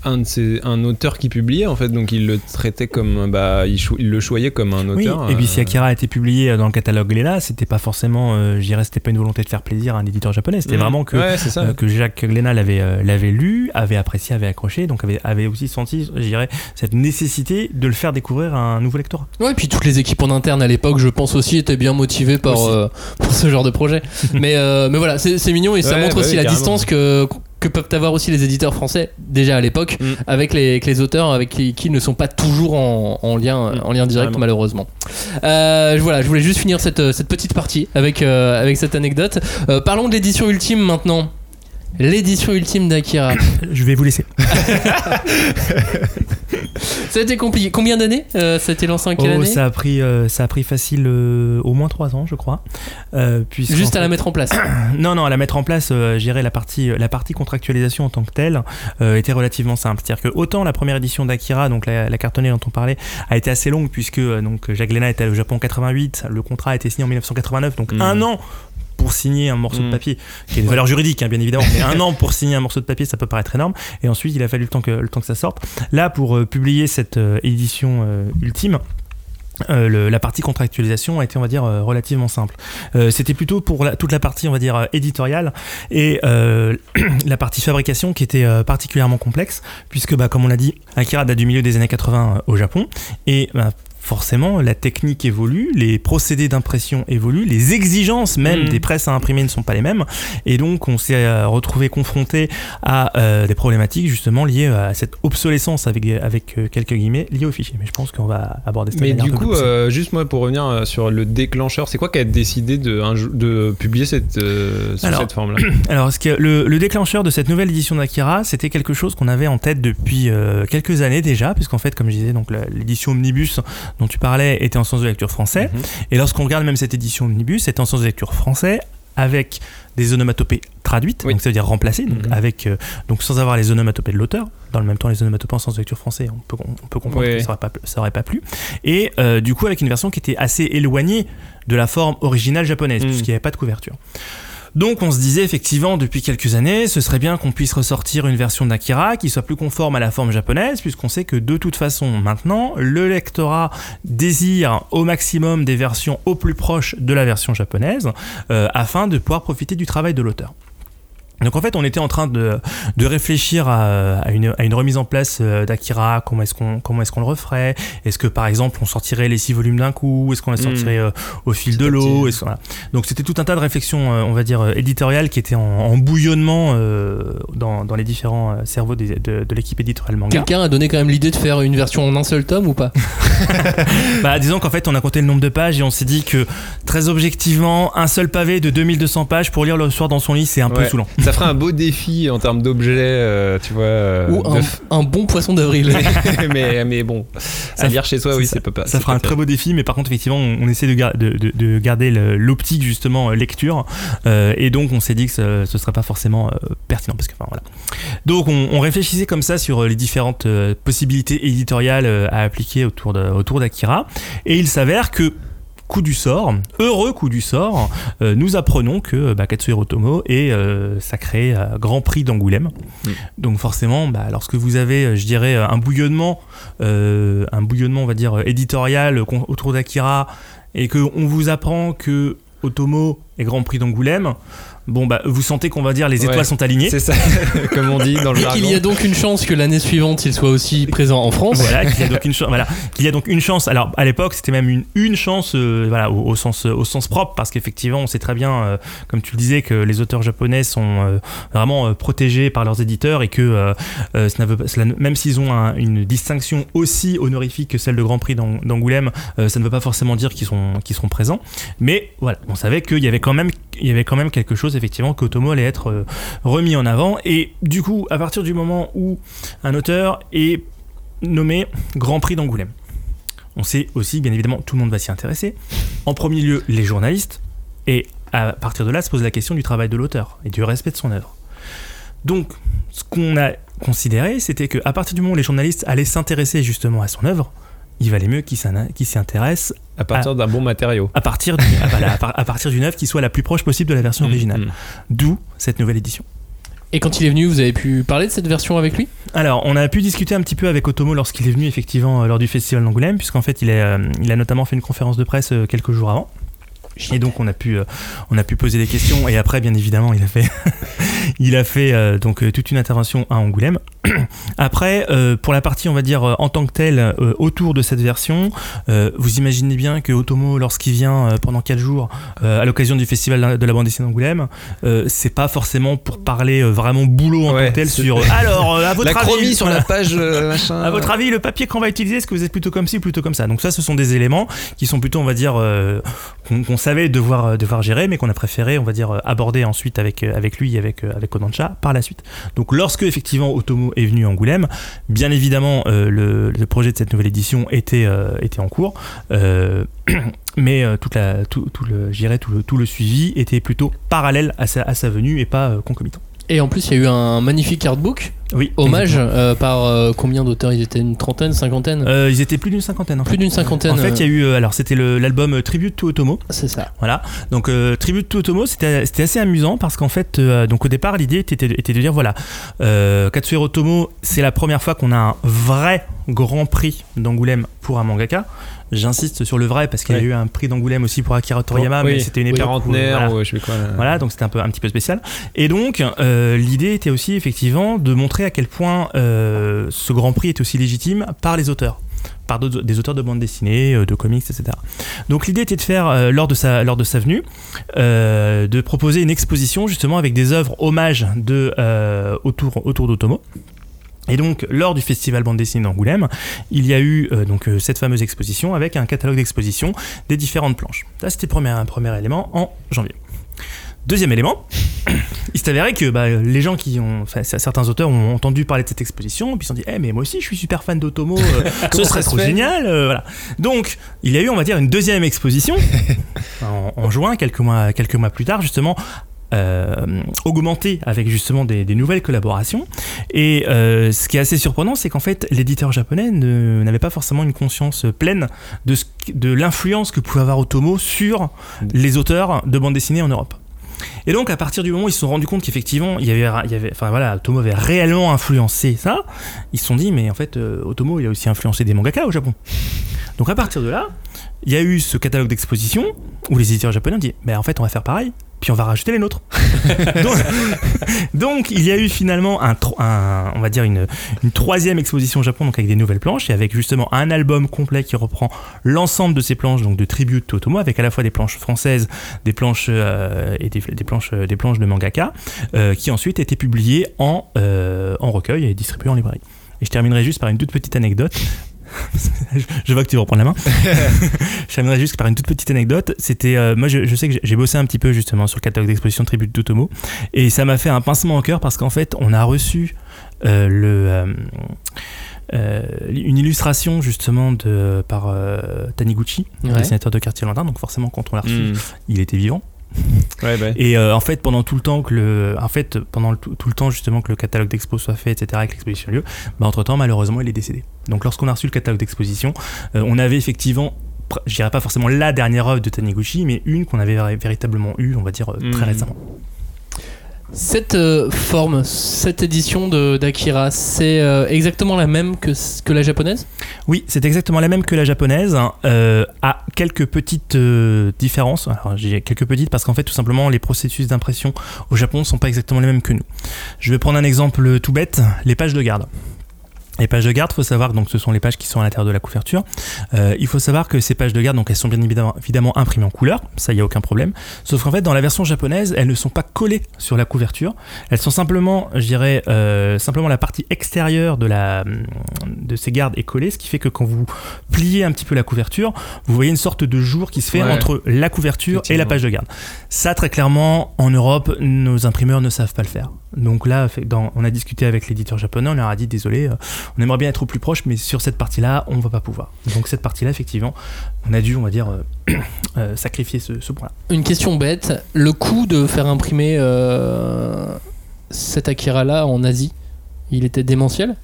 Speaker 2: un, de ses- un auteur qui publiait en fait, donc il le traitait comme. Bah, il, chou- il le choyait comme un
Speaker 3: Oui,
Speaker 2: auteur.
Speaker 3: et puis si
Speaker 2: euh,
Speaker 3: Akira a été publié dans le catalogue Léla, c'était pas forcément, euh, je dirais, c'était pas une volonté de faire plaisir à un éditeur japonais, c'était
Speaker 2: Mhm.
Speaker 3: vraiment que,
Speaker 2: Ouais, c'est ça.
Speaker 3: euh, que Jacques Glénat l'avait euh, l'avait lu, avait apprécié, avait accroché, donc avait, avait aussi senti, je dirais, cette nécessité de le faire découvrir à un nouveau lectorat.
Speaker 1: Ouais, et puis toutes les équipes en interne à l'époque, je pense aussi, étaient bien motivées par, euh, pour ce genre de projet. mais, euh, mais voilà, c'est c'est mignon et ça
Speaker 2: Ouais,
Speaker 1: montre
Speaker 2: bah
Speaker 1: aussi
Speaker 2: oui,
Speaker 1: la
Speaker 2: carrément.
Speaker 1: distance que, que peuvent avoir aussi les éditeurs français, déjà à l'époque,
Speaker 2: Mm.
Speaker 1: avec, les, avec les auteurs avec qui, qui ne sont pas toujours en, en lien,
Speaker 2: Mm,
Speaker 1: en lien direct, malheureusement. Euh, voilà, je voulais juste finir cette, cette petite partie avec, euh, avec cette anecdote. Euh, parlons de l'édition ultime maintenant. L'édition ultime d'Akira.
Speaker 3: Je vais vous laisser.
Speaker 1: Ça a été compliqué. Combien d'années euh, Ça a été lancé en quelle
Speaker 3: Oh,
Speaker 1: année
Speaker 3: ça a pris, euh, ça a pris facile euh, au moins trois ans, je crois.
Speaker 1: Juste à
Speaker 3: fait-
Speaker 1: la mettre en place.
Speaker 3: Non, non, à la mettre en place, gérer la partie, la partie contractualisation en tant que telle était relativement simple. C'est-à-dire que autant la première édition d'Akira, donc la, la cartonnée dont on parlait, a été assez longue puisque donc Jacques Glénat était au Japon en 88, le contrat a été signé en 1989, donc
Speaker 2: Mhm.
Speaker 3: un an pour signer un morceau de
Speaker 2: Mhm.
Speaker 3: papier, qui a une valeur juridique hein, bien évidemment, mais un an pour signer un morceau de papier, ça peut paraître énorme. Et ensuite, il a fallu le temps que, le temps que ça sorte. Là, pour euh, publier cette euh, édition euh, ultime, euh, le- la partie contractualisation a été, on va dire, euh, relativement simple. Euh, C'était plutôt pour la- toute la partie, on va dire, éditoriale et la partie fabrication qui était particulièrement complexe, puisque, bah, comme on l'a dit, Akira date du milieu des années 80 euh, au Japon, et bah, forcément, la technique évolue, les procédés d'impression évoluent, les exigences même
Speaker 2: Mhm.
Speaker 3: des presses à imprimer ne sont pas les mêmes, et donc on s'est euh, retrouvé confronté à euh, des problématiques justement liées à cette obsolescence avec, avec euh, quelques guillemets liées au fichier. Mais je pense qu'on va aborder ça de
Speaker 2: Mais du coup, euh, juste moi pour revenir sur le déclencheur, c'est quoi qui a décidé de, publier cette, sous
Speaker 3: Alors,
Speaker 2: cette forme-là?
Speaker 3: Alors, ce que, le, le déclencheur de cette nouvelle édition d'Akira, c'était quelque chose qu'on avait en tête depuis quelques années déjà, puisqu'en fait, comme je disais, donc l'édition omnibus dont tu parlais était en sens de lecture français.
Speaker 2: Mhm.
Speaker 3: Et lorsqu'on regarde même cette édition omnibus, c'est en sens de lecture français avec des onomatopées traduites,
Speaker 2: Oui.
Speaker 3: donc ça veut dire remplacées, donc
Speaker 2: Mhm.
Speaker 3: avec euh, donc sans avoir les onomatopées de l'auteur. Dans le même temps, les onomatopées en sens de lecture français, on peut, on peut comprendre
Speaker 2: Oui.
Speaker 3: que ça aurait pas, ça aurait pas plu. Et euh, du coup, avec une version qui était assez éloignée de la forme originale japonaise,
Speaker 2: Mhm.
Speaker 3: puisqu'il n'y avait pas de couverture. Donc on se disait effectivement depuis quelques années, ce serait bien qu'on puisse ressortir une version d'Akira qui soit plus conforme à la forme japonaise, puisqu'on sait que de toute façon maintenant, le lectorat désire au maximum des versions au plus proches de la version japonaise, euh, afin de pouvoir profiter du travail de l'auteur. Donc en fait, on était en train de, de réfléchir à, à une, à une remise en place euh, d'Akira. Comment est-ce qu'on comment est-ce qu'on le referait? Est-ce que par exemple on sortirait les six volumes d'un coup? Est-ce qu'on les
Speaker 2: Mm.
Speaker 3: sortirait euh, au fil de l'eau? voilà. Donc c'était tout un tas de réflexions, euh, on va dire éditoriales, qui étaient en, en bouillonnement euh, dans, dans les différents cerveaux des- de, de l'équipe éditoriale manga.
Speaker 1: Quelqu'un a donné quand même l'idée de faire une version en un seul tome ou pas?
Speaker 3: Bah, disons qu'en fait, on a compté le nombre de pages et on s'est dit que très objectivement, un seul pavé de 2200 pages pour lire le soir dans son lit, c'est un peu
Speaker 2: Ouais.
Speaker 3: saoulant.
Speaker 2: Ça ferait un beau défi en termes d'objets, euh, tu vois. euh,
Speaker 1: Ou un, bon poisson d'avril
Speaker 2: mais, mais bon, à
Speaker 3: Ça-
Speaker 2: lire chez soi, oui,
Speaker 3: ça-
Speaker 2: c'est pas.
Speaker 3: Ça fera un très beau défi, mais par contre, effectivement, on, on essaie de, gar- de, de- de garder l'optique justement euh, lecture, Euh, et donc on s'est dit que ce, ce serait pas forcément pertinent, parce que enfin voilà. Donc on, on réfléchissait comme ça sur les différentes possibilités éditoriales à appliquer autour de autour d'Akira, et il s'avère que coup du sort, heureux coup du sort, euh, nous apprenons que bah, Katsuhiro Tomo est euh, sacré euh, Grand Prix d'Angoulême. Donc forcément, bah, lorsque vous avez, euh, je dirais, un bouillonnement, euh, un bouillonnement, on va dire, éditorial euh, autour d'Akira, et que on vous apprend que Otomo et Grand Prix d'Angoulême, bon bah vous sentez qu'on va dire les étoiles
Speaker 2: Ouais,
Speaker 3: sont alignées.
Speaker 2: C'est ça, comme on dit dans le
Speaker 1: Et
Speaker 2: jargon.
Speaker 1: qu'il y a donc une chance que l'année suivante il soit aussi présent en France.
Speaker 3: Voilà, qu'il y a donc une chance. Voilà, qu'il y a donc une chance. Alors à l'époque, c'était même une, une chance, euh, voilà, au, au sens au sens propre, parce qu'effectivement, on sait très bien, euh, comme tu le disais, que les auteurs japonais sont euh, vraiment euh, protégés par leurs éditeurs et que euh, euh, ça veut même s'ils ont un- une distinction aussi honorifique que celle de Grand Prix d'Ang- d'Angoulême, euh, ça ne veut pas forcément dire qu'ils sont qu'ils seront présents. Mais voilà, on savait qu'il y avait quand même il y avait quand même quelque chose effectivement qu'Otomo allait être euh, remis en avant. Et du coup, à partir du moment où un auteur est nommé Grand Prix d'Angoulême. On sait aussi, bien évidemment, tout le monde va s'y intéresser. En premier lieu, les journalistes. Et à partir de là, se pose la question du travail de l'auteur et du respect de son œuvre. Donc, ce qu'on a considéré, c'était qu'à partir du moment où les journalistes allaient s'intéresser justement à son œuvre, il valait mieux qu'ils qu'ils s'y intéressent
Speaker 2: À partir d'un bon matériau.
Speaker 3: à partir, du- ah, voilà, à par- à partir d'une œuvre qui soit la plus proche possible de la version originale.
Speaker 2: Mm,
Speaker 3: D'où cette nouvelle édition.
Speaker 1: Et quand il est venu, vous avez pu parler de cette version avec lui?
Speaker 3: Alors, on a pu discuter un petit peu avec Otomo lorsqu'il est venu effectivement euh, lors du festival d'Angoulême, puisqu'en fait, il, est, euh, il a notamment fait une conférence de presse euh, quelques jours avant. Et donc on a pu euh, on a pu poser des questions et après bien évidemment il a fait il a fait euh, donc euh, toute une intervention à Angoulême. après pour la partie on va dire en tant que telle autour de cette version, vous imaginez bien que Otomo lorsqu'il vient pendant 4 jours à l'occasion du festival de la bande dessinée d'Angoulême, c'est pas forcément pour parler vraiment boulot en
Speaker 2: Ouais,
Speaker 3: tant que tel sur alors à votre
Speaker 2: La
Speaker 3: avis
Speaker 2: sur la page machin.
Speaker 3: À votre avis, le papier qu'on va utiliser, est-ce que vous êtes plutôt comme ci ou plutôt comme ça? Donc ça, ce sont des éléments qui sont plutôt, on va dire, qu'on qu'on devoir, euh, devoir gérer, mais qu'on a préféré, on va dire, euh, aborder ensuite avec, euh, avec lui et avec, avec par la suite. Donc lorsque, effectivement, Otomo est venu à Angoulême, bien évidemment, le, projet de cette nouvelle édition était, en cours. Mais tout, le, suivi était plutôt parallèle à sa, venue et pas concomitant.
Speaker 1: Et en plus, il y a eu un magnifique artbook,
Speaker 3: Oui,
Speaker 1: hommage euh, par euh, combien d'auteurs? Ils étaient une trentaine, cinquantaine?
Speaker 3: Euh, ils étaient plus d'une cinquantaine. En fait.
Speaker 1: Plus d'une cinquantaine.
Speaker 3: En fait, il y a eu, alors c'était l'album Tribute to Otomo.
Speaker 1: C'est ça.
Speaker 3: Voilà. Donc Tribute to Otomo, c'était assez amusant parce qu'en fait, donc au départ, l'idée était, était de dire voilà, Katsuhiro Otomo, c'est la première fois qu'on a un vrai Grand Prix d'Angoulême pour un mangaka. J'insiste sur le vrai parce qu'il y a eu un prix d'Angoulême aussi pour Akira Toriyama, mais
Speaker 2: Oui,
Speaker 3: c'était une époque
Speaker 2: quarantenaire,
Speaker 3: voilà.
Speaker 2: je sais quoi. là.
Speaker 3: Voilà, donc c'était un peu un petit peu spécial. Et donc euh, l'idée était aussi effectivement de montrer à quel point euh, ce Grand Prix est aussi légitime par les auteurs, par des auteurs de bande dessinée, euh, de comics, etc. Donc l'idée était de faire euh, lors de sa lors de sa venue, euh, de proposer une exposition justement avec des œuvres hommages de euh, autour autour d'Otomo. Et donc, lors du festival bande dessinée d'Angoulême, il y a eu euh, donc euh, cette fameuse exposition avec un catalogue d'exposition des différentes planches. Ça, c'était premier, un premier élément en janvier. Deuxième élément, il s'est avéré que bah, les gens qui ont, enfin, certains auteurs ont entendu parler de cette exposition, puis ils se sont dit, eh mais moi aussi je suis super fan d'Otomo, euh, ce serait trop génial, euh, voilà. Donc, il y a eu, on va dire, une deuxième exposition en, en juin, quelques mois, quelques mois plus tard, justement. Euh, augmentée avec justement des, nouvelles collaborations. Et euh, ce qui est assez surprenant c'est qu'en fait l'éditeur japonais n'avait pas forcément une conscience pleine de, de l'influence que pouvait avoir Otomo sur les auteurs de bande dessinée en Europe. Et donc, à partir du moment où ils se sont rendus compte qu'effectivement, il y avait, il y avait, enfin voilà, Otomo avait réellement influencé ça, ils se sont dit, mais en fait, euh, Otomo, il a aussi influencé des mangaka au Japon. Donc, à partir de là, il y a eu ce catalogue d'exposition où les éditeurs japonais ont dit, mais en fait, on va faire pareil, puis on va rajouter les nôtres. donc, il y a eu finalement un, on va dire une, troisième exposition au Japon, donc avec des nouvelles planches et avec justement un album complet qui reprend l'ensemble de ces planches, donc de tribute to Otomo, avec à la fois des planches françaises, des planches euh, et des, des planches, des planches de mangaka, euh, qui ensuite étaient publiées en, euh, en recueil et distribuées en librairie. Et je terminerai juste par une toute petite anecdote. Je- vois que tu veux reprendre la main. je terminerai juste par une toute petite anecdote. C'était, euh, moi, je, je sais que j'ai- bossé un petit peu justement sur le catalogue d'exposition Tribute d'Otomo, et ça m'a fait un pincement au cœur parce qu'en fait, on a reçu euh, le euh, une illustration justement de par Taniguchi,
Speaker 1: Ouais.
Speaker 3: dessinateur de Quartier Lointain. Donc forcément, quand on l'a reçu,
Speaker 2: Mm.
Speaker 3: il était vivant.
Speaker 2: Ouais, bah.
Speaker 3: Et euh, en fait, pendant tout le temps que le, en fait, pendant le- tout, le temps justement que le catalogue d'expo soit fait, etc., avec l'exposition lieu, bah, entre temps, malheureusement, il est décédé. Donc, lorsqu'on a reçu le catalogue d'exposition, euh, on avait effectivement, je dirais pas forcément la dernière œuvre de Taniguchi, mais une qu'on avait véritablement eue, on va dire, euh, très
Speaker 2: Mhm.
Speaker 3: récemment.
Speaker 1: Cette euh, forme, cette édition d'Akira, c'est euh, exactement la même que, la japonaise?
Speaker 3: Oui, c'est exactement la même que la japonaise, hein, euh, à quelques petites différences. Alors, j'ai quelques petites parce qu'en fait, tout simplement, les processus d'impression au Japon sont pas exactement les mêmes que nous. Je vais prendre un exemple tout bête les pages de garde. Les pages de garde, faut savoir que donc ce sont les pages qui sont à l'intérieur de la couverture. Euh, il faut savoir que ces pages de garde, donc elles sont bien évidemment, évidemment imprimées en couleur, ça y a aucun problème. Sauf qu'en fait, dans la version japonaise, elles ne sont pas collées sur la couverture. Elles sont simplement, je dirais, euh, simplement la partie extérieure de la de ces gardes est collée, ce qui fait que quand vous pliez un petit peu la couverture, vous voyez une sorte de jour qui se fait
Speaker 2: Ouais.
Speaker 3: entre la couverture et la page de garde. Ça, très clairement, en Europe, nos imprimeurs ne savent pas le faire. Donc là, dans- on a discuté avec l'éditeur japonais, on leur a dit désolé, euh, on aimerait bien être au plus proche, mais sur cette partie-là, on va pas pouvoir. Donc cette partie-là, effectivement, on a dû, on va dire, euh, euh, sacrifier ce, ce point-là.
Speaker 1: Une question bête, le coût de faire imprimer euh, cet Akira-là en Asie, il était démentiel?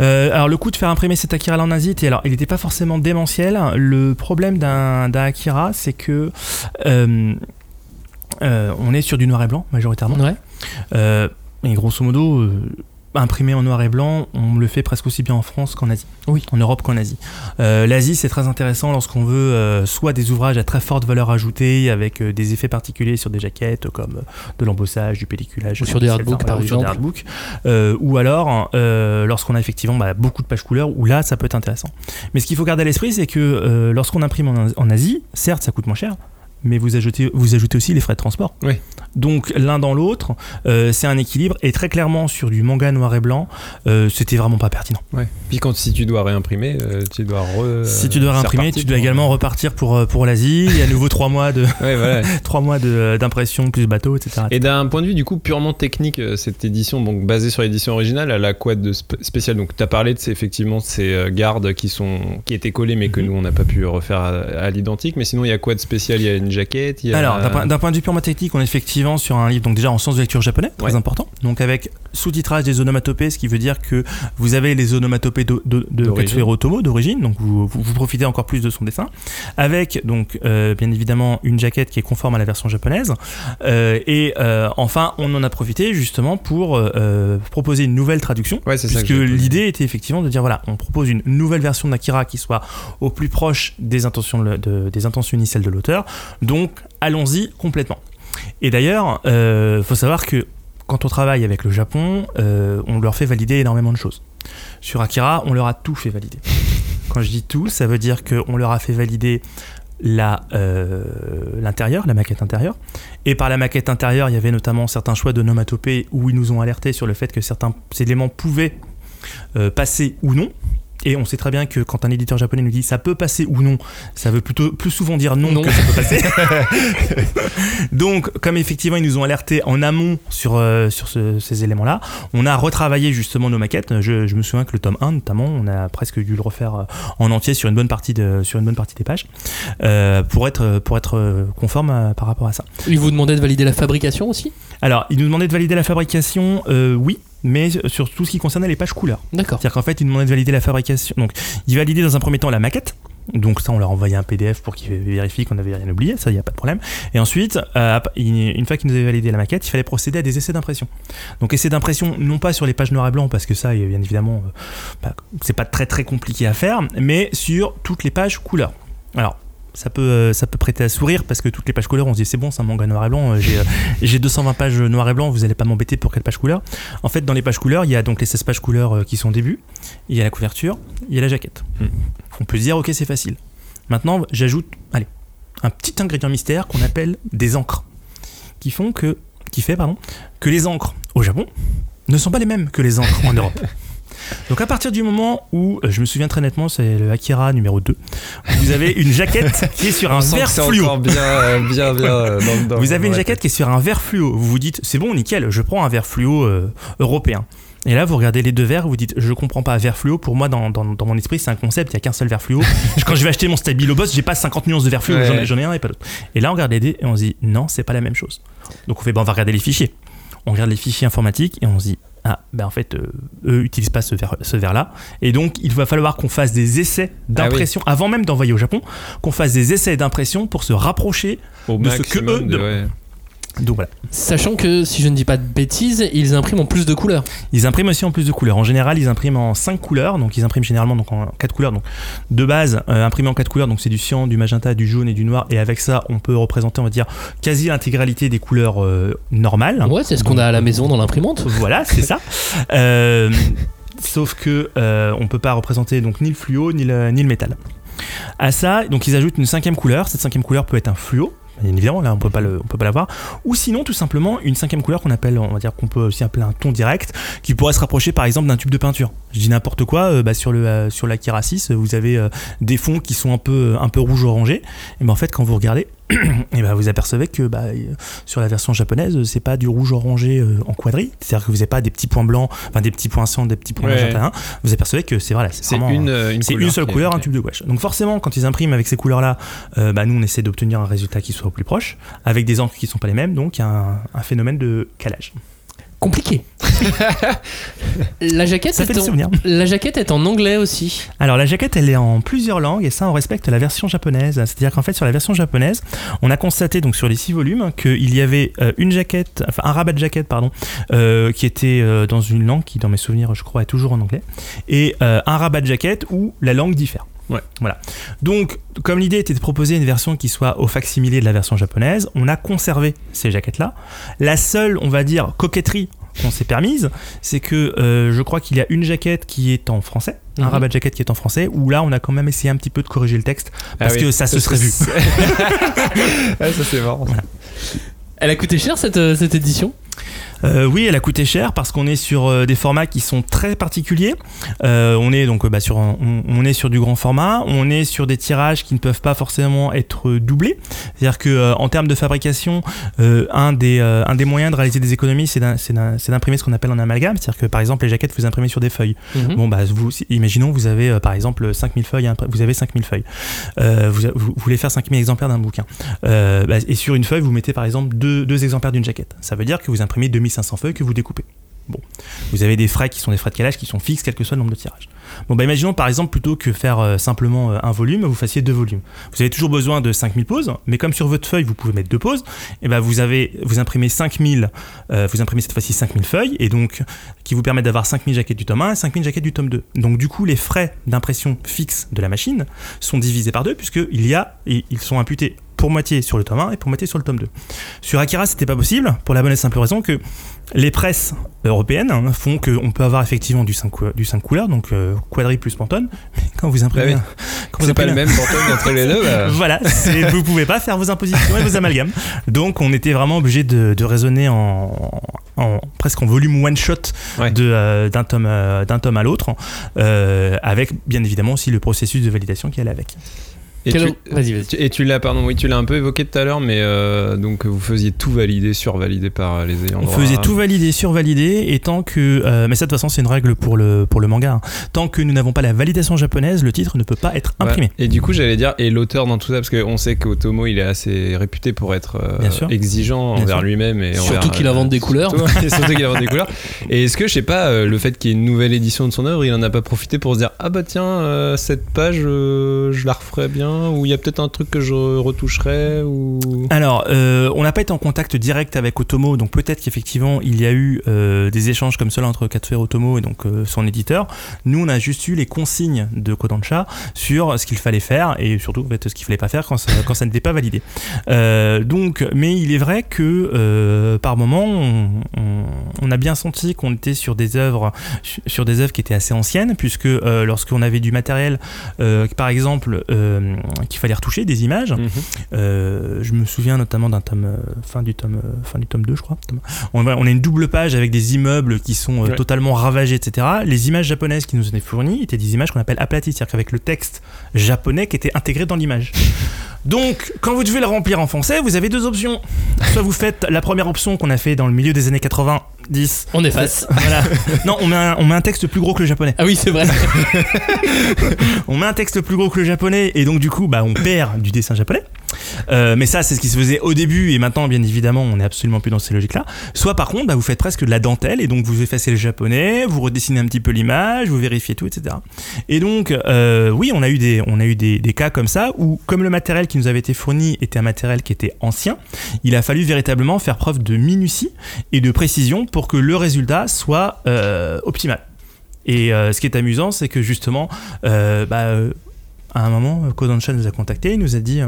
Speaker 3: Euh, alors le coût de faire imprimer cet Akira là en Asie, était- alors il n'était pas forcément démentiel. Le problème d'un Akira, c'est que euh, euh, on est sur du noir et blanc majoritairement.
Speaker 1: Ouais.
Speaker 3: Et grosso modo, imprimé en noir et blanc, on le fait presque aussi bien en France qu'en Asie.
Speaker 1: Oui.
Speaker 3: En Europe qu'en Asie. Euh, L'Asie, c'est très intéressant lorsqu'on veut euh, soit des ouvrages à très forte valeur ajoutée avec euh, des effets particuliers sur des jaquettes comme de l'embossage, du pelliculage,
Speaker 1: Ou sur des
Speaker 3: enfin,
Speaker 1: par
Speaker 3: ou sur des
Speaker 1: exemple.
Speaker 3: Euh, ou alors lorsqu'on a effectivement bah, beaucoup de pages couleurs, où là, ça peut être intéressant. Mais ce qu'il faut garder à l'esprit, c'est que lorsqu'on imprime en, en Asie, certes, ça coûte moins cher. Mais vous ajoutez, vous ajoutez aussi les frais de transport.
Speaker 2: Oui.
Speaker 3: Donc l'un dans l'autre, euh, c'est un équilibre. Et très clairement, sur du manga noir et blanc, euh, c'était vraiment pas pertinent.
Speaker 2: Ouais. Puis quand si tu dois réimprimer, euh, tu dois re,
Speaker 3: si tu dois réimprimer, tu dois également repartir pour, euh, pour l'Asie. Il y a à nouveau trois mois de
Speaker 2: Ouais, voilà.
Speaker 3: trois mois de- d'impression plus bateau, etc.
Speaker 2: Et d'un point de vue du coup purement technique, euh, cette édition, donc basée sur l'édition originale, elle a quoi de sp- spécial? Donc tu as parlé de ces, effectivement de ces euh, gardes qui sont qui étaient collés mais que
Speaker 3: Mhm.
Speaker 2: nous on n'a pas pu refaire à, à l'identique. Mais sinon il y a quoi de spécial? Il y a une jaquette. Il y a...
Speaker 3: Alors, d'un point, de vue purement technique, on est effectivement sur un livre, donc déjà en sens de lecture japonais, très
Speaker 2: Ouais.
Speaker 3: important. Donc avec sous-titrage des onomatopées, ce qui veut dire que vous avez les onomatopées de, de, de
Speaker 2: D'origine.
Speaker 3: Katsuhiro Tomo d'origine, donc vous, vous, vous profitez encore plus de son dessin. Avec donc euh, bien évidemment une jaquette qui est conforme à la version japonaise. Euh, et euh, enfin, on en a profité justement pour proposer une nouvelle traduction.
Speaker 2: Ouais.
Speaker 3: Puisque l'idée était effectivement de dire voilà, on propose une nouvelle version d'Akira qui soit au plus proche des intentions, de- de- des intentions initiales de l'auteur. Donc allons-y complètement. Et d'ailleurs, euh, faut savoir que quand on travaille avec le Japon, euh, on leur fait valider énormément de choses. Sur Akira, on leur a tout fait valider. Quand je dis tout, ça veut dire qu'on leur a fait valider la, euh, l'intérieur, la maquette intérieure. Et par la maquette intérieure, il y avait notamment certains choix de nomatopée où ils nous ont alerté sur le fait que certains éléments pouvaient euh, passer ou non. Et on sait très bien que quand un éditeur japonais nous dit ça peut passer ou non, ça veut plutôt plus souvent dire non,
Speaker 1: Non.
Speaker 3: que ça peut passer. Donc, comme effectivement ils nous ont alerté en amont sur, euh, sur ce- ces éléments-là, on a retravaillé justement nos maquettes. Je, je me souviens que le tome 1 notamment, on a presque dû le refaire euh, en entier sur une bonne partie, de, sur une bonne partie des pages euh, pour être, pour être conforme à- par rapport à ça.
Speaker 1: Il vous demandait de valider la fabrication aussi?
Speaker 3: Alors, il nous demandait de valider la fabrication, euh, oui, mais sur tout ce qui concernait les pages couleurs.
Speaker 1: D'accord.
Speaker 3: C'est-à-dire qu'en fait, il nous demandait de valider la fabrication. Donc, il validait dans un premier temps la maquette. Donc ça, on leur envoyait un PDF pour qu'ils vérifient qu'on n'avait rien oublié, ça, il n'y a pas de problème. Et ensuite, euh, une fois qu'ils nous avaient validé la maquette, il fallait procéder à des essais d'impression. Donc essais d'impression, non pas sur les pages noir et blanc, parce que ça, bien évidemment, euh, bah, c'est pas très très compliqué à faire, mais sur toutes les pages couleurs. Alors, ça peut, euh, ça peut prêter à sourire parce que toutes les pages couleurs, on se dit c'est bon, c'est un manga noir et blanc. euh, J'ai, euh, j'ai 220 pages noir et blanc, vous allez pas m'embêter pour quelle page couleur? En fait, dans les pages couleurs, il y a donc les 16 pages couleurs euh, qui sont au début, il y a la couverture, il y a la jaquette.
Speaker 2: Mm.
Speaker 3: On peut se dire, ok, c'est facile. Maintenant, j'ajoute, allez, un petit ingrédient mystère qu'on appelle des encres, qui font que, qui fait, pardon, que les encres au Japon ne sont pas les mêmes que les encres en Europe. Donc à partir du moment où, euh, je me souviens très nettement, c'est le Akira numéro 2, vous avez une jaquette qui est sur un
Speaker 2: c'est
Speaker 3: fluo.
Speaker 2: encore bien, euh, bien, bien. euh, dans- dans-
Speaker 3: Vous avez une jaquette qui est sur un vert fluo. Vous vous dites, c'est bon, nickel, je prends un vert fluo euh, européen. Et là, vous regardez les deux verres, vous dites, je comprends pas, vert fluo, pour moi, dans, dans, dans mon esprit, c'est un concept, il y a qu'un seul vert fluo. Quand je vais acheter mon Stabilo Boss, j'ai pas 50 nuances de vert fluo,
Speaker 2: Ouais.
Speaker 3: j'en ai- un et pas l'autre. Et là, on regarde les dés et on se dit, non, c'est pas la même chose. Donc on fait, bah, on va regarder les fichiers. On regarde les fichiers informatiques et on se dit, ah, ben en fait, euh, eux utilisent pas ce verre, ce verre-là. Et donc, il va falloir qu'on fasse des essais d'impression, avant même d'envoyer au Japon, qu'on fasse des essais d'impression pour se rapprocher
Speaker 2: Au
Speaker 3: de ce que eux
Speaker 2: de-
Speaker 3: de-
Speaker 2: ouais.
Speaker 3: Donc voilà.
Speaker 1: Sachant que, si je ne dis pas de bêtises, ils impriment en plus de couleurs.
Speaker 3: Ils impriment aussi en plus de couleurs. En général, ils impriment en 5 couleurs, donc ils impriment généralement donc en 4 couleurs. Donc de base, euh, imprimé en 4 couleurs, donc c'est du cyan, du magenta, du jaune et du noir. Et avec ça, on peut représenter, on va dire, quasi l'intégralité des couleurs euh, normales.
Speaker 1: Ouais, c'est ce qu'on a à la maison dans l'imprimante.
Speaker 3: Voilà, c'est ça. Euh, sauf que euh, on peut pas représenter donc ni le fluo ni le, ni le métal. À ça, donc ils ajoutent une cinquième couleur. Cette cinquième couleur peut être un fluo. Bien évidemment, là on peut pas le, on peut pas l'avoir. Ou sinon, tout simplement, une cinquième couleur qu'on appelle, on va dire qu'on peut aussi appeler un ton direct, qui pourrait se rapprocher par exemple d'un tube de peinture. Je dis n'importe quoi, euh, bah, sur le euh, 6, vous avez euh, des fonds qui sont un peu un peu rouge orangé. Et ben en fait, quand vous regardez, et ben vous apercevez que bah, euh, sur la version japonaise, c'est pas du rouge orangé euh, en quadrille, c'est-à-dire que vous n'avez pas des petits points blancs, enfin des petits points sang, des petits points
Speaker 2: Ouais.
Speaker 3: magenta. hein. Vous apercevez que c'est voilà, c'est
Speaker 2: C'est
Speaker 3: vraiment,
Speaker 2: une,
Speaker 3: euh,
Speaker 2: une
Speaker 3: seule couleur, un tube de gouache. Donc forcément, quand ils impriment avec ces couleurs-là, euh, bah, nous on essaie d'obtenir un résultat qui soit au plus proche, avec des encres qui sont pas les mêmes, donc il y a un, un phénomène de calage.
Speaker 1: Compliqué. la jaquette, est en... la jaquette est en anglais aussi.
Speaker 3: Alors la jaquette elle est en plusieurs langues et ça on respecte la version japonaise. C'est-à-dire qu'en fait sur la version japonaise, on a constaté donc sur les six volumes qu'il y avait euh, une jaquette, enfin un rabat de jaquette pardon, euh, qui était euh, dans une langue qui dans mes souvenirs je crois est toujours en anglais et euh, un rabat de jaquette où la langue diffère.
Speaker 2: Ouais.
Speaker 3: Voilà. Donc, comme l'idée était de proposer une version qui soit au facsimilé de la version japonaise, on a conservé ces jaquettes-là. La seule, on va dire, coquetterie qu'on s'est permise, c'est que euh, je crois qu'il y a une jaquette qui est en français, un
Speaker 1: Mhm.
Speaker 3: rabat de jaquette qui est en français, où là on a quand même essayé un petit peu de corriger le texte parce
Speaker 2: Ah oui.
Speaker 3: que ça se serait vu.
Speaker 2: ah, ça c'est marrant.
Speaker 1: Elle a coûté cher cette, euh, cette édition
Speaker 3: Euh, oui, elle a coûté cher parce qu'on est sur euh, des formats qui sont très particuliers. Euh, on est donc bah, sur un- on, on est sur du grand format, on est sur des tirages qui ne peuvent pas forcément être doublés. C'est-à-dire que euh, en termes de fabrication, un des un des moyens de réaliser des économies, c'est d'im- c'est d'im- c'est d'imprimer ce qu'on appelle en amalgame. C'est-à-dire que par exemple les jaquettes vous imprimez sur des feuilles.
Speaker 1: Mhm.
Speaker 3: Bon bah vous imaginons vous avez par exemple 5000 feuilles, vous avez 5000 feuilles. Vous, vous voulez faire 5000 exemplaires d'un bouquin. Bah, et sur une feuille vous mettez par exemple deux, deux exemplaires d'une jaquette. Ça veut dire que vous imprimez 2500 feuilles que vous découpez. Bon, vous avez des frais qui sont des frais de calage qui sont fixes quel que soit le nombre de tirages. Bon bah imaginons par exemple plutôt que faire euh, simplement euh, un volume, vous fassiez deux volumes. Vous avez toujours besoin de 5000 pauses, mais comme sur votre feuille vous pouvez mettre deux pauses, et ben vous avez vous imprimez 5000 euh, vous imprimez cette fois-ci 5000 feuilles et donc qui vous permettent d'avoir 5000 jaquettes du tome 1 et 5000 jaquettes du tome 2. Donc du coup, les frais d'impression fixes de la machine sont divisés par deux puisque il y a ils sont imputés pour moitié sur le tome 1 et pour moitié sur le tome 2. Sur Akira, c'était pas possible pour la bonne et simple raison que les presses européennes hein, font qu'on peut avoir effectivement du 5, cou- du 5 couleurs, donc euh, quadrille plus pantone, mais quand vous imprimez,
Speaker 2: Ah oui.
Speaker 3: vous
Speaker 2: C'est pas le même Pantone entre les deux. bah.
Speaker 3: voilà, vous pouvez pas faire vos impositions et vos amalgames. Donc on était vraiment obligé de, de raisonner en, en- presque en volume one shot
Speaker 2: Ouais.
Speaker 3: euh, d'un tome euh, tome à l'autre, euh, avec bien évidemment aussi le processus de validation qui allait avec.
Speaker 2: Et
Speaker 1: Quel-
Speaker 2: tu,
Speaker 1: Vas-y, vas-y.
Speaker 2: tu- et tu l'as, pardon, oui, tu l'as un peu évoqué tout à l'heure, mais euh, donc vous faisiez tout valider, survalider par les ayants
Speaker 3: On
Speaker 2: droit.
Speaker 3: faisait tout valider, survalider, et tant que, euh, mais ça de toute façon c'est une règle pour le pour le manga. hein. Tant que nous n'avons pas la validation japonaise, le titre ne peut pas être
Speaker 2: Ouais.
Speaker 3: imprimé.
Speaker 2: Et du coup, j'allais dire, et l'auteur dans tout ça, parce qu'on sait qu'Otomo, il est assez réputé pour être euh,
Speaker 3: Bien sûr.
Speaker 2: exigeant
Speaker 3: Bien
Speaker 2: envers
Speaker 3: sûr.
Speaker 2: lui-même et
Speaker 1: Surtout
Speaker 2: envers,
Speaker 1: qu'il
Speaker 2: euh,
Speaker 1: invente des couleurs.
Speaker 2: surtout- et surtout qu'il invente des couleurs. Et est-ce que, je sais pas, le fait qu'il y ait une nouvelle édition de son œuvre, il en a pas profité pour se dire, ah bah tiens, euh, cette page, euh, je la referais bien, ou il y a peut-être un truc que je retoucherais, ou.
Speaker 3: Alors, euh, on n'a pas été en contact direct avec Otomo, donc peut-être qu'effectivement il y a eu euh, des échanges comme cela entre Katsuhiro Otomo et donc euh, son éditeur. Nous, on a juste eu les consignes de Kodansha sur ce qu'il fallait faire et surtout en fait, ce qu'il fallait pas faire quand ça, n'était pas validé. Donc, mais il est vrai que par moment, on, on- a bien senti qu'on était sur des œuvres, sur des œuvres qui étaient assez anciennes, puisque lorsqu'on avait du matériel, par exemple, qu'il fallait retoucher, des images.
Speaker 2: Mhm.
Speaker 3: Euh, je me souviens notamment d'un tome euh, fin du tome euh, fin du tome 2 je crois. On, a- on a une double page avec des immeubles qui sont
Speaker 2: Ouais.
Speaker 3: totalement ravagés etc. Les images japonaises qui nous étaient fournies étaient des images qu'on appelle aplaties, c'est-à-dire qu'avec le texte japonais qui était intégré dans l'image. Donc, quand vous devez le remplir en français, vous avez deux options. Soit vous faites la première option qu'on a fait dans le milieu des années 90.
Speaker 1: On efface.
Speaker 3: Voilà. Non, on met, un, on met un texte plus gros que le japonais.
Speaker 1: Ah oui, c'est vrai.
Speaker 3: On met un texte plus gros que le japonais et donc du coup, bah, on perd du dessin japonais. Euh, mais ça, c'est ce qui se faisait au début et maintenant, bien évidemment, on n'est absolument plus dans ces logiques-là. Soit par contre, bah, vous faites presque de la dentelle et donc vous effacez le japonais, vous redessinez un petit peu l'image, vous vérifiez tout, etc. Et donc, euh, oui, on a eu, des, on a eu des, cas comme ça où, comme le matériel qui nous avait été fourni était un matériel qui était ancien, il a fallu véritablement faire preuve de minutie et de précision pour que le résultat soit euh, optimal. Et ce qui est amusant, c'est que justement, bah, à un moment, Kodansha nous a contacté, il nous a dit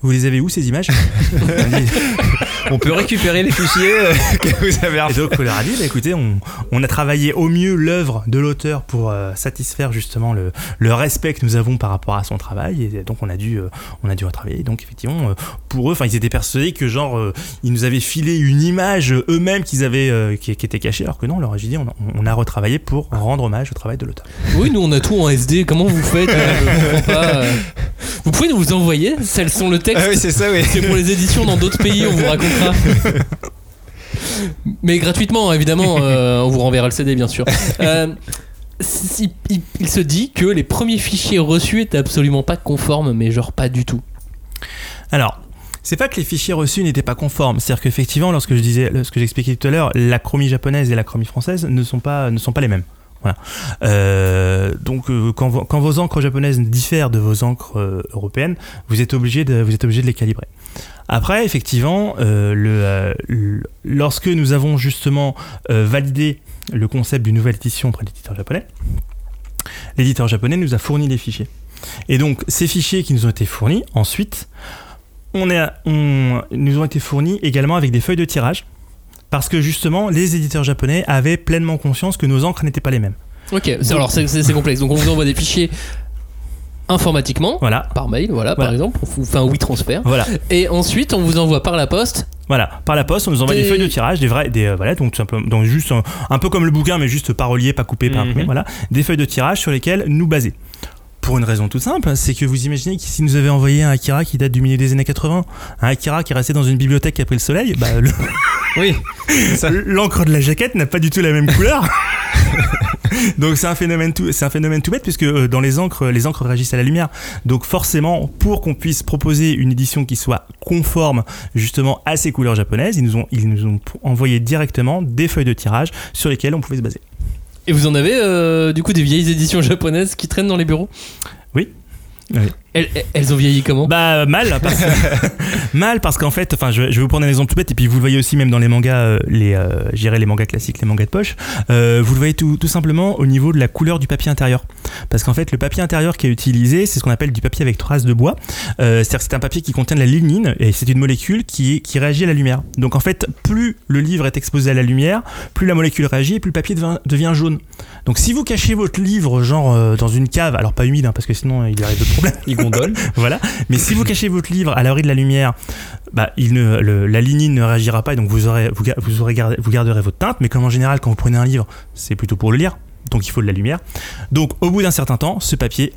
Speaker 3: Vous les avez où ces images
Speaker 2: On peut récupérer les fichiers euh, que vous avez
Speaker 3: Et donc, on leur a dit bah, écoutez, on, on a travaillé au mieux l'œuvre de l'auteur pour euh, satisfaire justement le, le respect que nous avons par rapport à son travail. Et donc, on a dû, euh, on a dû retravailler. Donc, effectivement, euh, pour eux, enfin, ils étaient persuadés que genre, euh, ils nous avaient filé une image eux-mêmes qu'ils avaient, euh, qui, qui était cachée, alors que non, on leur a dit on, a- on a retravaillé pour rendre hommage au travail de l'auteur.
Speaker 1: Oui, nous on a tout en SD. Comment vous faites euh, pas. euh. Vous pouvez nous envoyer Celles sont le texte.
Speaker 2: Ah oui, c'est ça, oui.
Speaker 1: C'est pour les éditions dans d'autres pays, on vous Mais gratuitement, évidemment, euh, on vous renverra le CD, bien sûr. Euh, il, se dit que les premiers fichiers reçus étaient absolument pas conformes, mais genre pas du tout.
Speaker 3: Alors, c'est pas que les fichiers reçus n'étaient pas conformes, c'est-à-dire qu'effectivement, lorsque je disais, ce j'expliquais tout à l'heure, la chromie japonaise et la chromie française ne sont pas, ne sont pas les mêmes. Voilà. Euh, donc, quand, vos- encres japonaises diffèrent de vos encres européennes, vous êtes obligé de, vous êtes obligé de les calibrer. Après, effectivement, euh, euh, lorsque nous avons justement euh, validé le concept d'une nouvelle édition auprès de l'éditeur japonais, l'éditeur japonais nous a fourni les fichiers. Et donc, ces fichiers qui nous ont été fournis, ensuite, nous ont été fournis également avec des feuilles de tirage. Parce que justement, les éditeurs japonais avaient pleinement conscience que nos encres n'étaient pas les mêmes.
Speaker 1: Ok, alors c'est complexe. Donc on vous envoie des fichiers informatiquement,
Speaker 3: Voilà.
Speaker 1: par mail, voilà, par exemple. On vous fait un WeTransfer.
Speaker 3: Voilà,
Speaker 1: Et ensuite, on vous envoie par la poste.
Speaker 3: voilà. Par la poste, on nous envoie des,
Speaker 1: Des-
Speaker 3: feuilles de tirage, des vrais, des euh, voilà, donc, tout simplement- donc juste un, un peu comme le bouquin, mais juste pas relié, pas coupé, pas
Speaker 2: Mhm.
Speaker 3: imprimé, voilà, des feuilles de tirage sur lesquelles nous baser. Pour une raison toute simple, c'est que vous imaginez que si nous avait envoyé un Akira qui date du milieu des années 80, un Akira qui est resté dans une bibliothèque qui a pris le soleil, bah, le-
Speaker 2: Oui.
Speaker 3: L'encre de la jaquette n'a pas du tout la même couleur. Donc c'est un phénomène tout, c'est un phénomène tout bête puisque euh, dans les encres, les encres réagissent à la lumière. Donc forcément, pour qu'on puisse proposer une édition qui soit conforme justement à ces couleurs japonaises, ils nous ont, ils nous ont envoyé directement des feuilles de tirage sur lesquelles on pouvait se baser.
Speaker 1: Et vous en avez euh, du coup des vieilles éditions japonaises qui traînent dans les bureaux?
Speaker 3: Oui. Oui.
Speaker 1: Elles, elles ont vieilli comment?
Speaker 3: Bah mal parce mal parce qu'en fait, enfin je, je vais vous prendre un exemple tout bête et puis vous le voyez aussi même dans les mangas, euh, les, euh, je dirais les mangas classiques, les mangas de poche, euh, vous le voyez tout, tout simplement au niveau de la couleur du papier intérieur. Parce qu'en fait le papier intérieur qui est utilisé, c'est ce qu'on appelle du papier avec traces de bois. Euh, C'est-à-dire que c'est un papier qui contient de la lignine et c'est une molécule qui, est- qui réagit à la lumière. Donc en fait, plus le livre est exposé à la lumière, plus la molécule réagit et plus le papier devient, devient jaune. Donc si vous cachez votre livre genre euh, dans une cave, alors pas humide hein, parce que sinon il y aurait d'autres problèmes.
Speaker 2: Gondole.
Speaker 3: voilà. Mais si vous cachez votre livre à l'abri de la lumière, bah, il ne, le- la lignine ne réagira pas et donc vous, aurez, vous, vous, aurez gardé- vous garderez votre teinte. Mais comme en général, quand vous prenez un livre, c'est plutôt pour le lire, donc il faut de la lumière. Donc au bout d'un certain temps, ce papier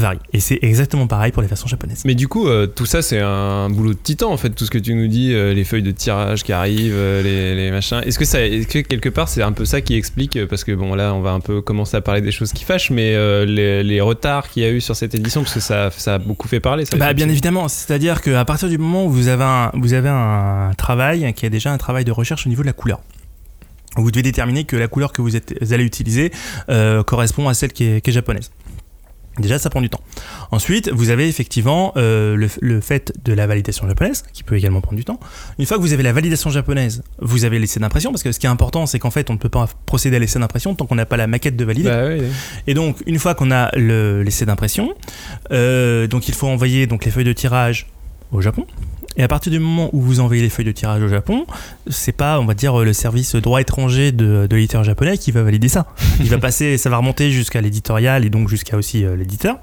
Speaker 3: varie. Et c'est exactement pareil pour les versions japonaises.
Speaker 2: Mais du coup, euh, tout ça, c'est un boulot de titan, en fait, tout ce que tu nous dis, euh, les feuilles de tirage qui arrivent, euh, les, les machins. Est-ce que, ça, que quelque part, c'est un peu ça qui explique, parce que bon, là, on va un peu commencer à parler des choses qui fâchent, mais les, les retards qu'il y a eu sur cette édition, parce que ça, ça a beaucoup fait parler. Ça,
Speaker 3: Bah, bien évidemment, c'est-à-dire qu'à partir du moment où vous avez un, vous avez un travail qui est déjà un travail de recherche au niveau de la couleur. Vous devez déterminer que la couleur que vous, êtes, vous allez utiliser euh, correspond à celle qui est, qui est japonaise. Déjà, ça prend du temps. Ensuite, vous avez effectivement euh, le, le fait de la validation japonaise, qui peut également prendre du temps. Une fois que vous avez la validation japonaise, vous avez l'essai d'impression, parce que ce qui est important, c'est qu'en fait, on ne peut pas procéder à l'essai d'impression tant qu'on n'a pas la maquette de valide.
Speaker 2: Bah, oui, oui.
Speaker 3: Et donc, une fois qu'on a le- l'essai d'impression, euh, donc il faut envoyer donc les feuilles de tirage au Japon. Et à partir du moment où vous envoyez les feuilles de tirage au Japon, c'est pas, on va dire, le service droit étranger de, de l'éditeur japonais qui va valider ça. Il va passer, ça va remonter jusqu'à l'éditorial et donc jusqu'à aussi euh, l'éditeur,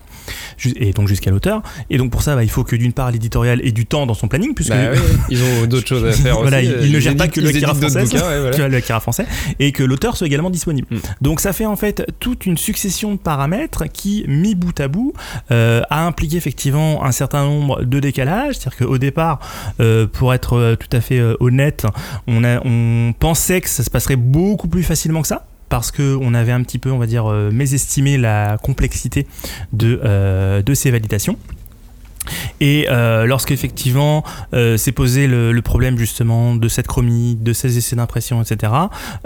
Speaker 3: et donc jusqu'à l'auteur. Et donc pour ça, bah, il faut que d'une part l'éditorial ait du temps dans son planning, puisque
Speaker 2: Bah. Ils ont d'autres choses à faire
Speaker 3: Voilà,
Speaker 2: aussi.
Speaker 3: il-
Speaker 2: euh,
Speaker 3: il ne
Speaker 2: ils
Speaker 3: gère pas que le
Speaker 2: ils
Speaker 3: Akira
Speaker 2: éditent d'autres
Speaker 3: français,
Speaker 2: bouquins, ouais, voilà.
Speaker 3: français, et que l'auteur soit également disponible.
Speaker 2: Mm.
Speaker 3: Donc ça fait en fait toute une succession de paramètres qui, mis bout à bout, euh, a impliqué effectivement un certain nombre de décalages. C'est-à-dire qu'au départ, euh, pour être euh, tout à fait honnête, on, a, on pensait que ça se passerait beaucoup plus facilement que ça. Parce qu'on avait un petit peu, on va dire, euh, mésestimé la complexité de, euh, de ces validations. Et euh, lorsqu'effectivement euh, s'est posé le, le problème justement de cette chromie, de ces essais d'impression, etc.,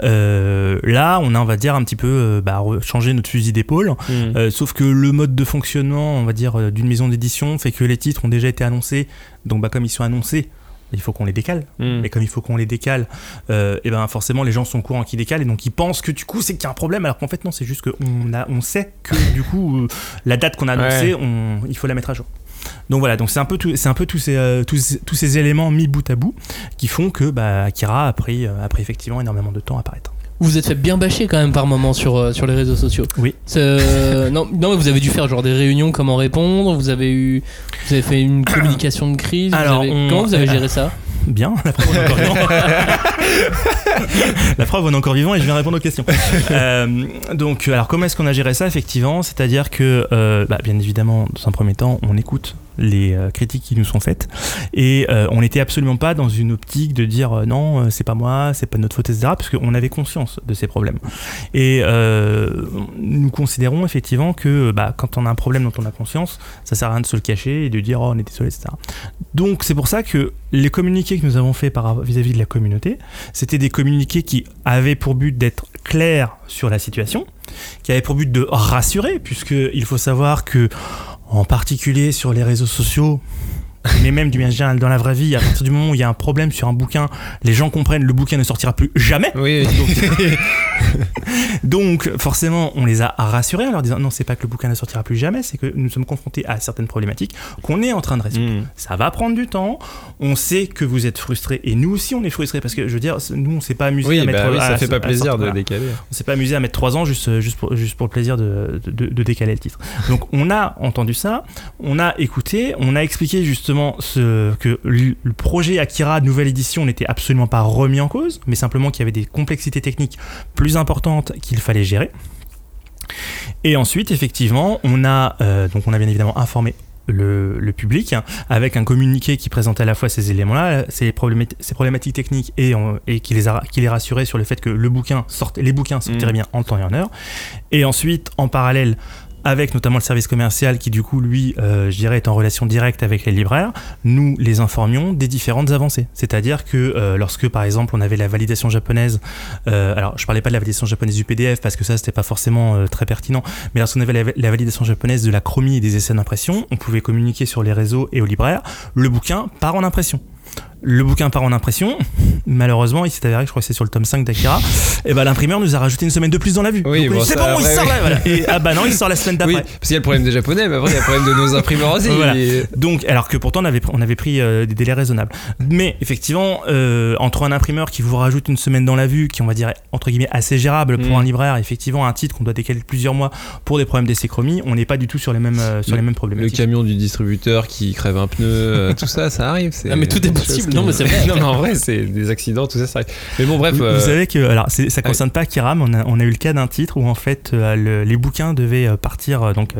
Speaker 3: euh, là on a on va dire un petit peu bah, changé notre fusil d'épaule.
Speaker 2: Mm.
Speaker 3: Euh, sauf que le mode de fonctionnement, on va dire, d'une maison d'édition fait que les titres ont déjà été annoncés. Donc bah, comme ils sont annoncés, il faut qu'on les décale.
Speaker 2: Mm.
Speaker 3: Et comme il faut qu'on les décale, euh, et ben forcément les gens sont au courant qu'ils décalent et donc ils pensent que du coup c'est qu'il y a un problème alors qu'en fait non c'est juste qu'on a on sait que du coup euh, la date qu'on a annoncée on, il faut la mettre à jour. Donc voilà donc c'est un peu tout, c'est un peu tous ces, euh, tous, tous ces éléments mis bout à bout qui font que bah, Akira a pris, a pris effectivement énormément de temps à apparaître.
Speaker 1: Vous vous êtes fait bien bâcher quand même par moment sur, euh, sur les réseaux sociaux.
Speaker 3: Oui.
Speaker 1: Euh, non, non, mais vous avez dû faire genre des réunions, comment répondre. Vous avez eu, vous avez fait une communication de crise. vous
Speaker 3: Alors,
Speaker 1: avez-
Speaker 3: on-
Speaker 1: comment vous avez
Speaker 3: euh,
Speaker 1: géré ça?
Speaker 3: Bien, la preuve on est encore vivant. la preuve on est encore vivant et je viens répondre aux questions. Euh, donc alors comment est-ce qu'on a géré ça effectivement? C'est-à-dire que euh, bah, bien évidemment dans un premier temps on écoute les euh, critiques qui nous sont faites. Et euh, on n'était absolument pas dans une optique de dire euh, non c'est pas moi c'est pas notre faute etc parce qu'on avait conscience de ces problèmes. Et nous considérons effectivement que bah, quand on a un problème dont on a conscience ça sert à rien de se le cacher et de dire oh on est désolé etc donc c'est pour ça que les communiqués que nous avons faits vis-à-vis de la communauté, c'était des communiqués qui avaient pour but d'être clairs sur la situation, qui avaient pour but de rassurer, puisqu'il faut savoir que, en particulier sur les réseaux sociaux, mais même du bien général dans la vraie vie, à partir du moment où il y a un problème sur un bouquin, les gens comprennent le bouquin ne sortira plus jamais.
Speaker 2: Oui,
Speaker 3: Donc forcément, on les a rassurés en leur disant non, c'est pas que le bouquin ne sortira plus jamais, c'est que nous sommes confrontés à certaines problématiques qu'on est en train de résoudre.
Speaker 2: Mm.
Speaker 3: Ça va prendre du temps. On sait que vous êtes frustrés et nous aussi on est frustrés parce que je veux dire, nous on s'est pas amusé
Speaker 2: Oui,
Speaker 3: à mettre.
Speaker 2: bah oui,
Speaker 3: à-
Speaker 2: ça fait pas
Speaker 3: à
Speaker 2: plaisir
Speaker 3: sortir-
Speaker 2: de
Speaker 3: voilà.
Speaker 2: décaler.
Speaker 3: On s'est pas amusé à mettre 3 ans juste, juste, pour, juste pour le plaisir de, de, de décaler le titre. Donc on a entendu ça, on a écouté, on a expliqué justement ce, que le projet Akira nouvelle édition n'était absolument pas remis en cause, mais simplement qu'il y avait des complexités techniques plus importantes qu'il fallait gérer. Et ensuite, effectivement, on a, euh, donc on a bien évidemment informé le, le public hein, avec un communiqué qui présentait à la fois ces éléments-là, ces, ces problématiques techniques et, on- et qui, les a, qui les rassurait sur le fait que le bouquin sortait, les bouquins sortiraient
Speaker 2: Mm.
Speaker 3: bien en temps et en heure. Et ensuite, en parallèle, avec notamment le service commercial qui du coup lui, euh, je dirais, est en relation directe avec les libraires, nous les informions des différentes avancées. C'est-à-dire que euh, lorsque par exemple on avait la validation japonaise, euh, alors je parlais pas de la validation japonaise du PDF parce que ça c'était pas forcément très pertinent, mais lorsqu'on avait la, la validation japonaise de la chromie et des essais d'impression, on pouvait communiquer sur les réseaux et aux libraires, le bouquin part en impression. Le bouquin part en impression. Malheureusement, il s'est avéré que je crois que c'est sur le tome 5 d'Akira. Et ben l'imprimeur nous a rajouté une semaine de plus dans la vue.
Speaker 2: Oui,
Speaker 3: Donc,
Speaker 2: bon,
Speaker 3: c'est
Speaker 2: ça,
Speaker 3: bon, il sort
Speaker 2: oui.
Speaker 3: là. Voilà. Et, ah bah non, il sort la semaine d'après.
Speaker 2: Oui, parce qu'il y a le problème des japonais, mais après il y a le problème de nos imprimeurs aussi.
Speaker 3: Voilà.
Speaker 2: Et-
Speaker 3: Donc, alors que pourtant on avait, on avait pris euh, des délais raisonnables. Mais effectivement, euh, entre un imprimeur qui vous rajoute une semaine dans la vue, qui on va dire entre guillemets assez gérable pour
Speaker 2: Mm.
Speaker 3: un libraire, effectivement un titre qu'on doit décaler plusieurs mois pour des problèmes d'essai chromie, on n'est pas du tout sur les mêmes, euh, sur
Speaker 2: Le-
Speaker 3: les mêmes
Speaker 2: Le
Speaker 3: problématiques.
Speaker 2: camion du distributeur qui crève un pneu, euh, tout ça, ça arrive. c'est
Speaker 1: Ah, mais tout est
Speaker 2: des
Speaker 1: possible. Non, mais c'est vrai.
Speaker 2: non, mais en vrai, c'est des accidents, tout ça, ça. Mais bon, bref.
Speaker 3: Vous,
Speaker 2: euh,
Speaker 3: vous savez que, alors, ça
Speaker 2: ouais.
Speaker 3: concerne pas Akira, mais on a, on a eu le cas d'un titre où en fait euh, le- les bouquins devaient euh, partir, euh, donc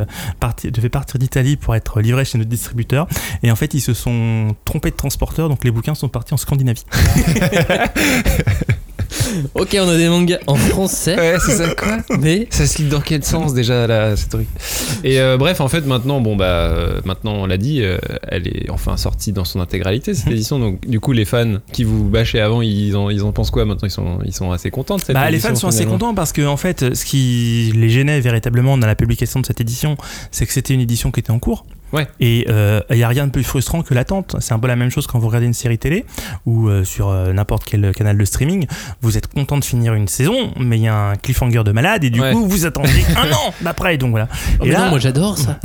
Speaker 3: partir, devaient partir d'Italie pour être livrés chez notre distributeur, et en fait ils se sont trompés de transporteur, donc les bouquins sont partis en Scandinavie.
Speaker 1: Ok, on a des mangas en français,
Speaker 2: Ouais, c'est ça, quoi
Speaker 1: mais
Speaker 2: Ça se lit dans quel sens déjà là, ce truc? Et euh, bref, en fait, maintenant, bon bah, euh, maintenant on l'a dit, euh, elle est enfin sortie dans son intégralité cette édition. Donc, du coup, les fans qui vous bâchaient avant, ils en, ils en pensent quoi? Maintenant, ils sont, ils sont assez contents de cette
Speaker 3: Bah, les fans sont assez contents parce que en fait, ce qui les gênait véritablement dans la publication de cette édition, c'est que c'était une édition qui était en cours.
Speaker 2: Ouais.
Speaker 3: Et il n'y a rien de plus frustrant que l'attente. C'est un peu la même chose quand vous regardez une série télé ou euh, sur euh, n'importe quel canal de streaming. Vous êtes content de finir une saison, mais il y a un cliffhanger de malade et du
Speaker 2: Ouais.
Speaker 3: coup vous attendez un an d'après. Donc voilà.
Speaker 1: Oh,
Speaker 3: Et là-
Speaker 1: non, moi j'adore ça.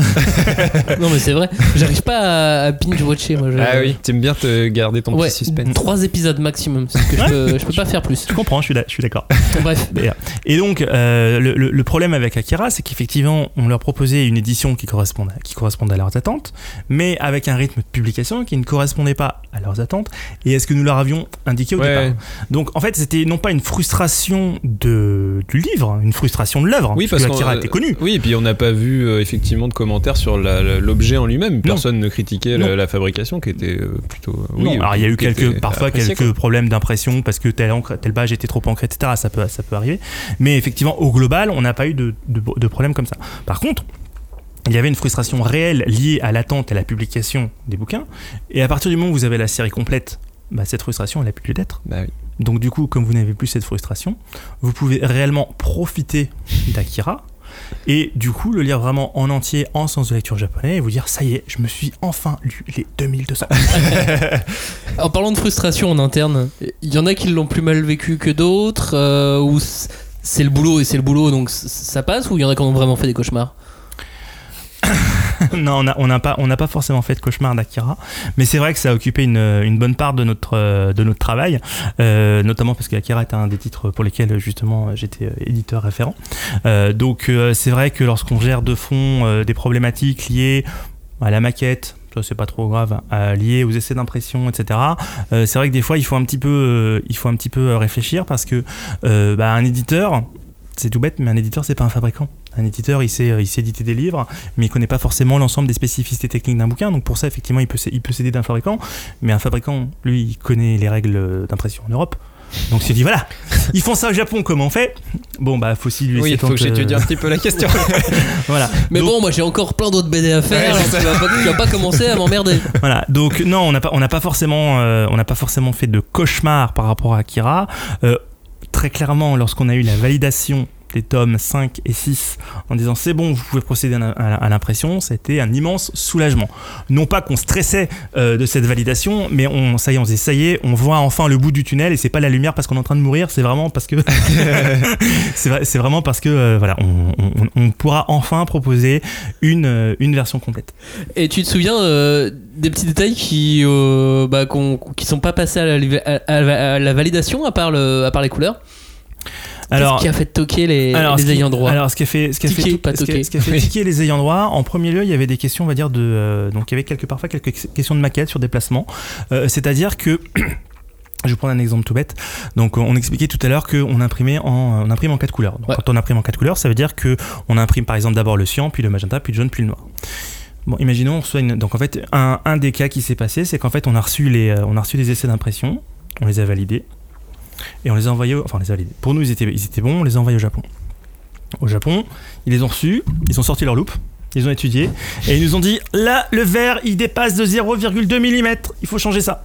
Speaker 1: non, mais c'est vrai. J'arrive pas à, à binge-watcher. Moi, je-
Speaker 2: Ah oui, t'aimes bien te garder ton
Speaker 1: Ouais,
Speaker 2: petit suspense.
Speaker 1: trois épisodes maximum. C'est ce que je peux, je peux pas faire plus.
Speaker 3: Je comprends, je suis, d'accord.
Speaker 1: Bref.
Speaker 3: Et, donc, euh, le, le- le problème avec Akira, c'est qu'effectivement, on leur proposait une édition qui correspondait, qui correspondait à leurs attentes, mais avec un rythme de publication qui ne correspondait pas à leurs attentes et à ce que nous leur avions indiqué au
Speaker 2: Ouais.
Speaker 3: départ? Donc, en fait, c'était non pas une frustration de, du livre, une frustration de l'œuvre,
Speaker 2: Oui, parce
Speaker 3: Akira
Speaker 2: qu'on-
Speaker 3: était connu.
Speaker 2: Oui, et puis on n'a pas vu euh, effectivement de commentaires sur la- la- l'objet en lui-même. Personne ne critiquait la, la fabrication qui était euh, plutôt. oui,
Speaker 3: alors il y a eu quelques, parfois quelques
Speaker 2: quoi.
Speaker 3: problèmes d'impression parce que telle encre, telle page était trop ancrée, etc. Ça peut, ça peut arriver. Mais effectivement, au global, on n'a pas eu de, de, de problème comme ça. Par contre, il y avait une frustration réelle liée à l'attente et à la publication des bouquins. Et à partir du moment où vous avez la série complète, bah, cette frustration, elle n'a plus lieu d'être.
Speaker 2: Bah oui.
Speaker 3: Donc du coup, comme vous n'avez plus cette frustration, vous pouvez réellement profiter d'Akira et du coup le lire vraiment en entier en sens de lecture japonais et vous dire ça y est, je me suis enfin lu les 2200.
Speaker 1: En parlant de frustration en interne, il y en a qui l'ont plus mal vécu que d'autres, euh, ou c'est le boulot et c'est le boulot donc ça passe, ou il y en a qui ont vraiment fait des cauchemars?
Speaker 3: non, on n'a pas, forcément fait de cauchemar d'Akira, mais c'est vrai que ça a occupé une, bonne part de notre, euh, travail, euh, notamment parce qu'Akira est un des titres pour lesquels justement j'étais euh, éditeur référent. Donc c'est vrai que lorsqu'on gère de fond des problématiques liées à la maquette, ça c'est pas trop grave, euh, liées aux essais d'impression, etc. c'est vrai que des fois il faut un petit peu, réfléchir parce que bah, un éditeur, c'est tout bête, mais un éditeur c'est pas un fabricant. Un éditeur, il sait, il sait éditer des livres, mais il connaît pas forcément l'ensemble des spécificités techniques d'un bouquin. Donc pour ça, effectivement, il peut, il peut s'aider d'un fabricant. Mais un fabricant, lui, il connaît les règles d'impression en Europe. Donc il s'est dit voilà, ils font ça au Japon, comment on fait? Bon bah faut aussi lui
Speaker 2: Oui, il faut que j'étudie un petit peu la question.
Speaker 3: voilà.
Speaker 1: Mais
Speaker 3: Donc-
Speaker 1: bon, moi j'ai encore plein d'autres BD à faire,
Speaker 2: Ouais,
Speaker 1: alors tu vas, pas, tu vas pas commencer à m'emmerder.
Speaker 3: Voilà, donc non, on n'a pas, on n'a pas forcément, euh, on n'a pas forcément fait de cauchemar par rapport à Akira. Euh, très clairement, lorsqu'on a eu la validation des tomes 5 et 6 en disant c'est bon, vous pouvez procéder à, l'impression, ça a été un immense soulagement. Non pas qu'on stressait euh, de cette validation, mais on, ça y est, on se dit ça y est, on voit enfin le bout du tunnel et c'est pas la lumière parce qu'on est en train de mourir, c'est vraiment parce que c'est vrai- c'est vraiment parce que euh, voilà, on, on- on pourra enfin proposer une, euh, une version complète.
Speaker 1: Et tu te souviens euh, des petits détails qui, euh, bah, qui sont pas passés à la, liv- à- à- à la validation à part, le, à part les couleurs? Qu'est-ce qui a fait toquer les,
Speaker 3: alors,
Speaker 1: les
Speaker 3: ce qui-
Speaker 1: ayants droit
Speaker 3: Alors, ce qui a fait, ce qui a
Speaker 1: Tiquer,
Speaker 3: fait,
Speaker 1: pas
Speaker 3: ce qui a-
Speaker 1: toquer.
Speaker 3: ce qui a fait tiquer les ayants droit, en premier lieu, il y avait des questions, on va dire, de. euh, donc, il y avait quelques, parfois quelques questions de maquette sur des placements. Euh, C'est-à-dire que. Je vais prendre un exemple tout bête. Donc, on expliquait tout à l'heure qu'on imprimait en, on imprime en quatre couleurs. Donc,
Speaker 1: Ouais.
Speaker 3: quand on imprime en quatre couleurs, ça veut dire que on imprime par exemple d'abord le cyan, puis le magenta, puis le jaune, puis le noir. Bon, imaginons, on reçoit une. Donc, en fait, un, un des cas qui s'est passé, c'est qu'en fait, on a reçu les, euh, on a reçu les essais d'impression, on les a validés, et on les a envoyés. Enfin, on les a validés. Pour nous, ils étaient, ils étaient bons, on les a envoyés au Japon. Au Japon, ils les ont reçus, ils ont sorti leur loupe, ils ont étudié, et ils nous ont dit là, le verre, il dépasse de 0,2 mm, il faut changer ça.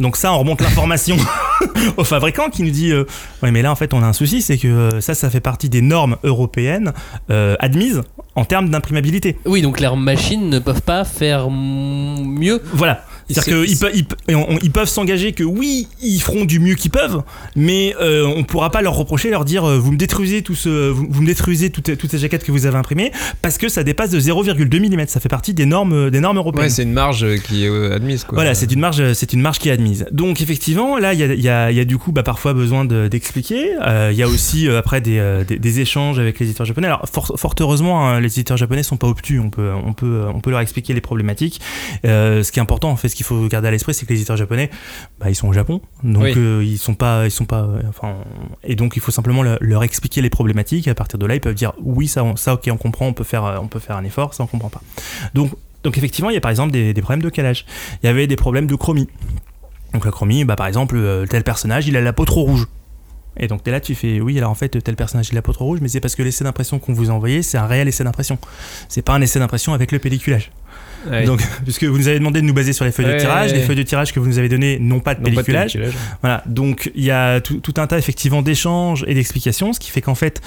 Speaker 3: Donc ça, on remonte l'information au fabricant qui nous dit euh, ouais mais là en fait on a un souci, c'est que euh, ça, ça fait partie des normes européennes euh, admises en termes d'imprimabilité.
Speaker 1: Oui, donc leurs machines ne peuvent pas faire mieux.
Speaker 3: Voilà. C'est-à-dire
Speaker 2: C'est-
Speaker 3: qu'ils peuvent, ils, peuvent s'engager que oui, ils feront du mieux qu'ils peuvent, mais euh, on pourra pas leur reprocher, leur dire euh, vous me détruisez tout ce, vous, vous me détruisez toutes, toutes ces jaquettes que vous avez imprimées parce que ça dépasse de 0,2 mm. Ça fait partie des normes, des normes européennes.
Speaker 2: Ouais, c'est une marge qui est euh, admise quoi.
Speaker 3: Voilà, c'est une marge, c'est une marge qui est admise. Donc effectivement, là, il y a, y a- y a du coup bah, parfois besoin de- d'expliquer. Euh, Il y a aussi euh, après des, euh, des, des échanges avec les éditeurs japonais. Alors fort, fort heureusement, hein, les éditeurs japonais sont pas obtus. On peut, on peut, on peut leur expliquer les problématiques. Euh, ce qui est important, en fait, ce qu'il faut garder à l'esprit, c'est que les éditeurs japonais, bah, ils sont au Japon, donc
Speaker 2: Oui.
Speaker 3: euh, ils sont pas, ils sont pas, euh, enfin, et donc il faut simplement leur, leur expliquer les problématiques. Et à partir de là, ils peuvent dire oui, ça, on- ça, ok, on comprend, on peut faire, euh, on peut faire un effort. Ça, on comprend pas. Donc donc effectivement, il y a par exemple des, des problèmes de calage. Il y avait des problèmes de chromie. Donc la chromie, bah, par exemple, tel personnage, il a la peau trop rouge. Et donc t'es là, tu fais oui, alors en fait, tel personnage, il a la peau trop rouge, mais c'est parce que l'essai d'impression qu'on vous a envoyé, c'est un réel essai d'impression. C'est pas un essai d'impression avec le pelliculage.
Speaker 2: Ouais.
Speaker 3: Donc, puisque vous nous avez demandé de nous baser sur les feuilles de tirage,
Speaker 2: ouais,
Speaker 3: les feuilles de tirage que vous nous avez données n'ont pas de
Speaker 2: Non, pas de
Speaker 3: pelliculage.
Speaker 2: pelliculage.
Speaker 3: Voilà, donc il y a tout, tout un tas effectivement d'échanges et d'explications, ce qui fait qu'en fait,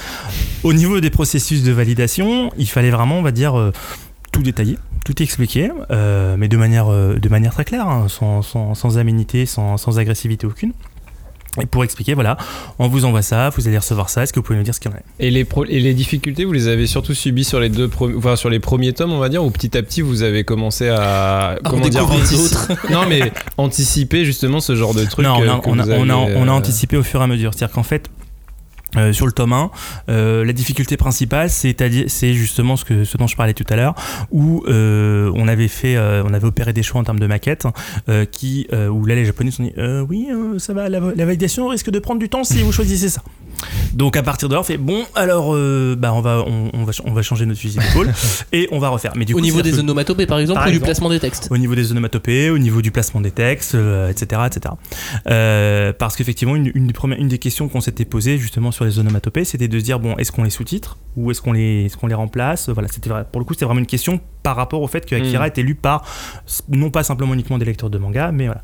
Speaker 3: au niveau des processus de validation, il fallait vraiment, on va dire, euh, tout détailler, tout expliquer, euh, mais de manière, euh, de manière très claire, hein, sans, sans, sans aménité, sans, sans agressivité aucune. Et pour expliquer, voilà, on vous envoie ça, vous allez recevoir ça, est-ce que vous pouvez nous dire ce qu'il y en a
Speaker 2: Et les, pro- et les difficultés, vous les avez surtout subies sur les deux enfin, sur les premiers tomes, on va dire, ou petit à petit vous avez commencé à
Speaker 1: À
Speaker 2: comment
Speaker 1: en
Speaker 2: dire
Speaker 1: découvrir
Speaker 2: antici-
Speaker 1: d'autres.
Speaker 2: Non mais anticiper justement ce genre de truc.
Speaker 3: Non, on a,
Speaker 2: que
Speaker 3: on, a,
Speaker 2: vous
Speaker 3: on, a,
Speaker 2: avez,
Speaker 3: on a anticipé au fur et à mesure. C'est-à-dire qu'en fait, euh, sur le tome 1, euh, la difficulté principale, c'est justement ce, que, dont je parlais tout à l'heure, où euh, on avait fait, on avait opéré des choix en termes de maquette, qui, où là les Japonais se sont dit, oui, euh, ça va, la validation risque de prendre du temps si vous choisissez ça. Donc à partir de là, on fait bon, alors euh, bah on va on, on va on va changer notre fusil d'épaule et on va refaire. Mais du
Speaker 1: Au niveau des
Speaker 3: que-
Speaker 1: onomatopées par exemple
Speaker 3: Par
Speaker 1: ou du placement des textes.
Speaker 3: au niveau des onomatopées, au niveau du placement des textes, euh, etc., etc. Euh, parce qu'effectivement, une, une des premières- une des questions qu'on s'était posées justement sur les onomatopées, c'était de se dire bon, est-ce qu'on les sous-titre ou est-ce qu'on les, est-ce qu'on les remplace? Voilà, c'était pour le coup, c'était vraiment une question par rapport au fait que Akira
Speaker 2: Mm.
Speaker 3: était lu par non pas simplement uniquement des lecteurs de manga, mais voilà.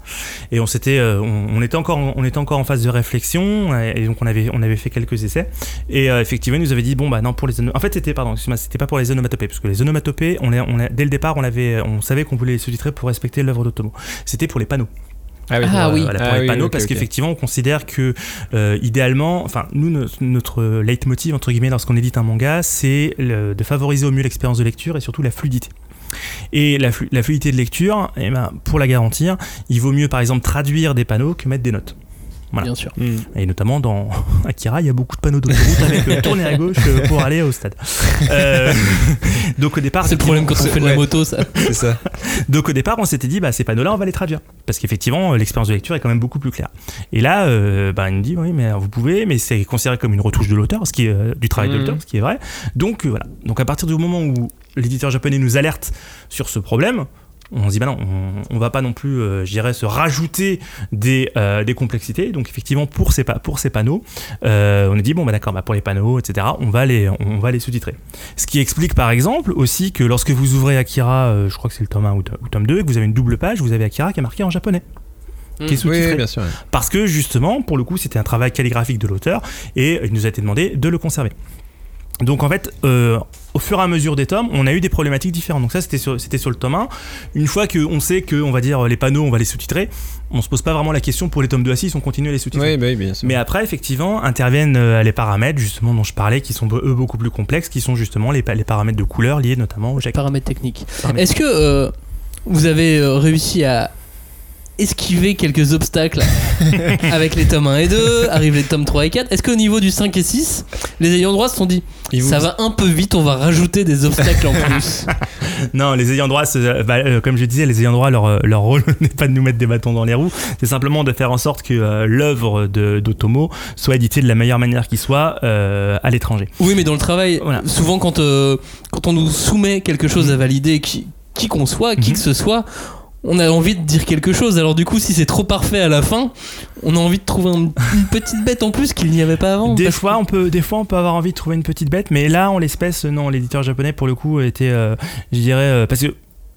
Speaker 3: Et on s'était, on, on était encore, en- on était encore en phase de réflexion et, et donc on avait, on avait fait quelques essais et euh, effectivement, il nous avait dit bon bah non pour les, en fait c'était pardon, c'était pas pour les onomatopées parce que les onomatopées, on, a- on a- dès le départ, on avait, on savait qu'on voulait les sous-titrer pour respecter l'œuvre d'Otomo. C'était pour les panneaux.
Speaker 2: Ah oui.
Speaker 1: Ah oui.
Speaker 3: Voilà, pour
Speaker 2: Ah
Speaker 3: les
Speaker 2: oui,
Speaker 3: panneaux, parce qu'effectivement, on considère que euh, idéalement, enfin, nous, notre, notre leitmotiv entre guillemets lorsqu'on édite un manga, c'est de favoriser au mieux l'expérience de lecture et surtout la fluidité. Et la, flu- la fluidité de lecture, eh ben, pour la garantir, il vaut mieux par exemple traduire des panneaux que mettre des notes. Voilà.
Speaker 1: Bien sûr.
Speaker 2: Hmm.
Speaker 3: Et notamment dans Akira, il y a beaucoup de panneaux d'autoroute avec euh, tourner à gauche euh, pour aller au stade. Euh, donc au départ,
Speaker 1: C'est le problème quand on fait de la
Speaker 2: ouais.
Speaker 1: moto ça.
Speaker 2: C'est ça.
Speaker 3: donc au départ, on s'était dit, bah, ces panneaux-là, on va les traduire. Parce qu'effectivement, l'expérience de lecture est quand même beaucoup plus claire. Et là, euh, bah, il nous dit, oui, mais vous pouvez, mais c'est considéré comme une retouche de l'auteur, ce qui est euh, du travail de
Speaker 2: Mhm.
Speaker 3: l'auteur, ce qui est vrai. Donc euh, voilà. Donc à partir du moment où l'éditeur japonais nous alerte sur ce problème, on se dit, bah non, on, on va pas non plus, euh, je dirais, se rajouter des, euh, des complexités. Donc effectivement, pour ces, pa- pour ces panneaux, euh, on a dit, bon, bah d'accord, bah, pour les panneaux, etc., on va les, on va les sous-titrer. Ce qui explique par exemple aussi que lorsque vous ouvrez Akira, euh, je crois que c'est le tome 1 ou, to- ou tome 2, et que vous avez une double page, vous avez Akira qui est marqué en japonais. Qui est.
Speaker 2: Oui, bien sûr.
Speaker 3: Parce que justement, pour le coup, c'était un travail calligraphique de l'auteur et il nous a été demandé de le conserver. Donc en fait, euh, au fur et à mesure des tomes, on a eu des problématiques différentes. Donc ça, c'était sur, c'était sur le tome 1. Une fois qu'on sait que, on va dire, les panneaux, on va les sous-titrer, on se pose pas vraiment la question pour les tomes 2 à 6, on continue à les sous-titrer.
Speaker 2: Oui, bah oui, bien sûr.
Speaker 3: Mais après, effectivement, interviennent euh, les paramètres, justement, dont je parlais, qui sont eux beaucoup plus complexes, qui sont justement les, pa- les paramètres de couleur liés notamment au jack.
Speaker 1: Paramètres techniques.
Speaker 3: Paramètres.
Speaker 1: Est-ce que euh, vous avez réussi à esquiver quelques obstacles avec les tomes 1 et 2, arrivent les tomes 3 et 4 Est-ce qu'au niveau du 5 et 6, les ayants droit se sont dit
Speaker 2: Ils vous-
Speaker 1: ça va un peu vite, on va rajouter des obstacles en plus
Speaker 3: Non, les ayants droit, c'est- bah, euh, comme je disais, les ayants droit, leur, euh, leur rôle n'est pas de nous mettre des bâtons dans les roues, c'est simplement de faire en sorte que euh, l'œuvre de- d'Otomo soit éditée de la meilleure manière qui soit euh, à l'étranger.
Speaker 1: Oui, mais dans le travail,
Speaker 3: Voilà.
Speaker 1: souvent quand, euh, quand on nous soumet quelque chose à valider, qui, qui qu'on soit, qui
Speaker 3: Mhm.
Speaker 1: que ce soit, on a envie de dire quelque chose. Alors du coup, si c'est trop parfait à la fin, on a envie de trouver un- une petite bête en plus qu'il n'y avait pas avant.
Speaker 3: Des fois, on peut, des fois, on peut avoir envie de trouver une petite bête, mais là, en l'espèce, non, l'éditeur japonais, pour le coup, était, euh, je dirais, euh, parce que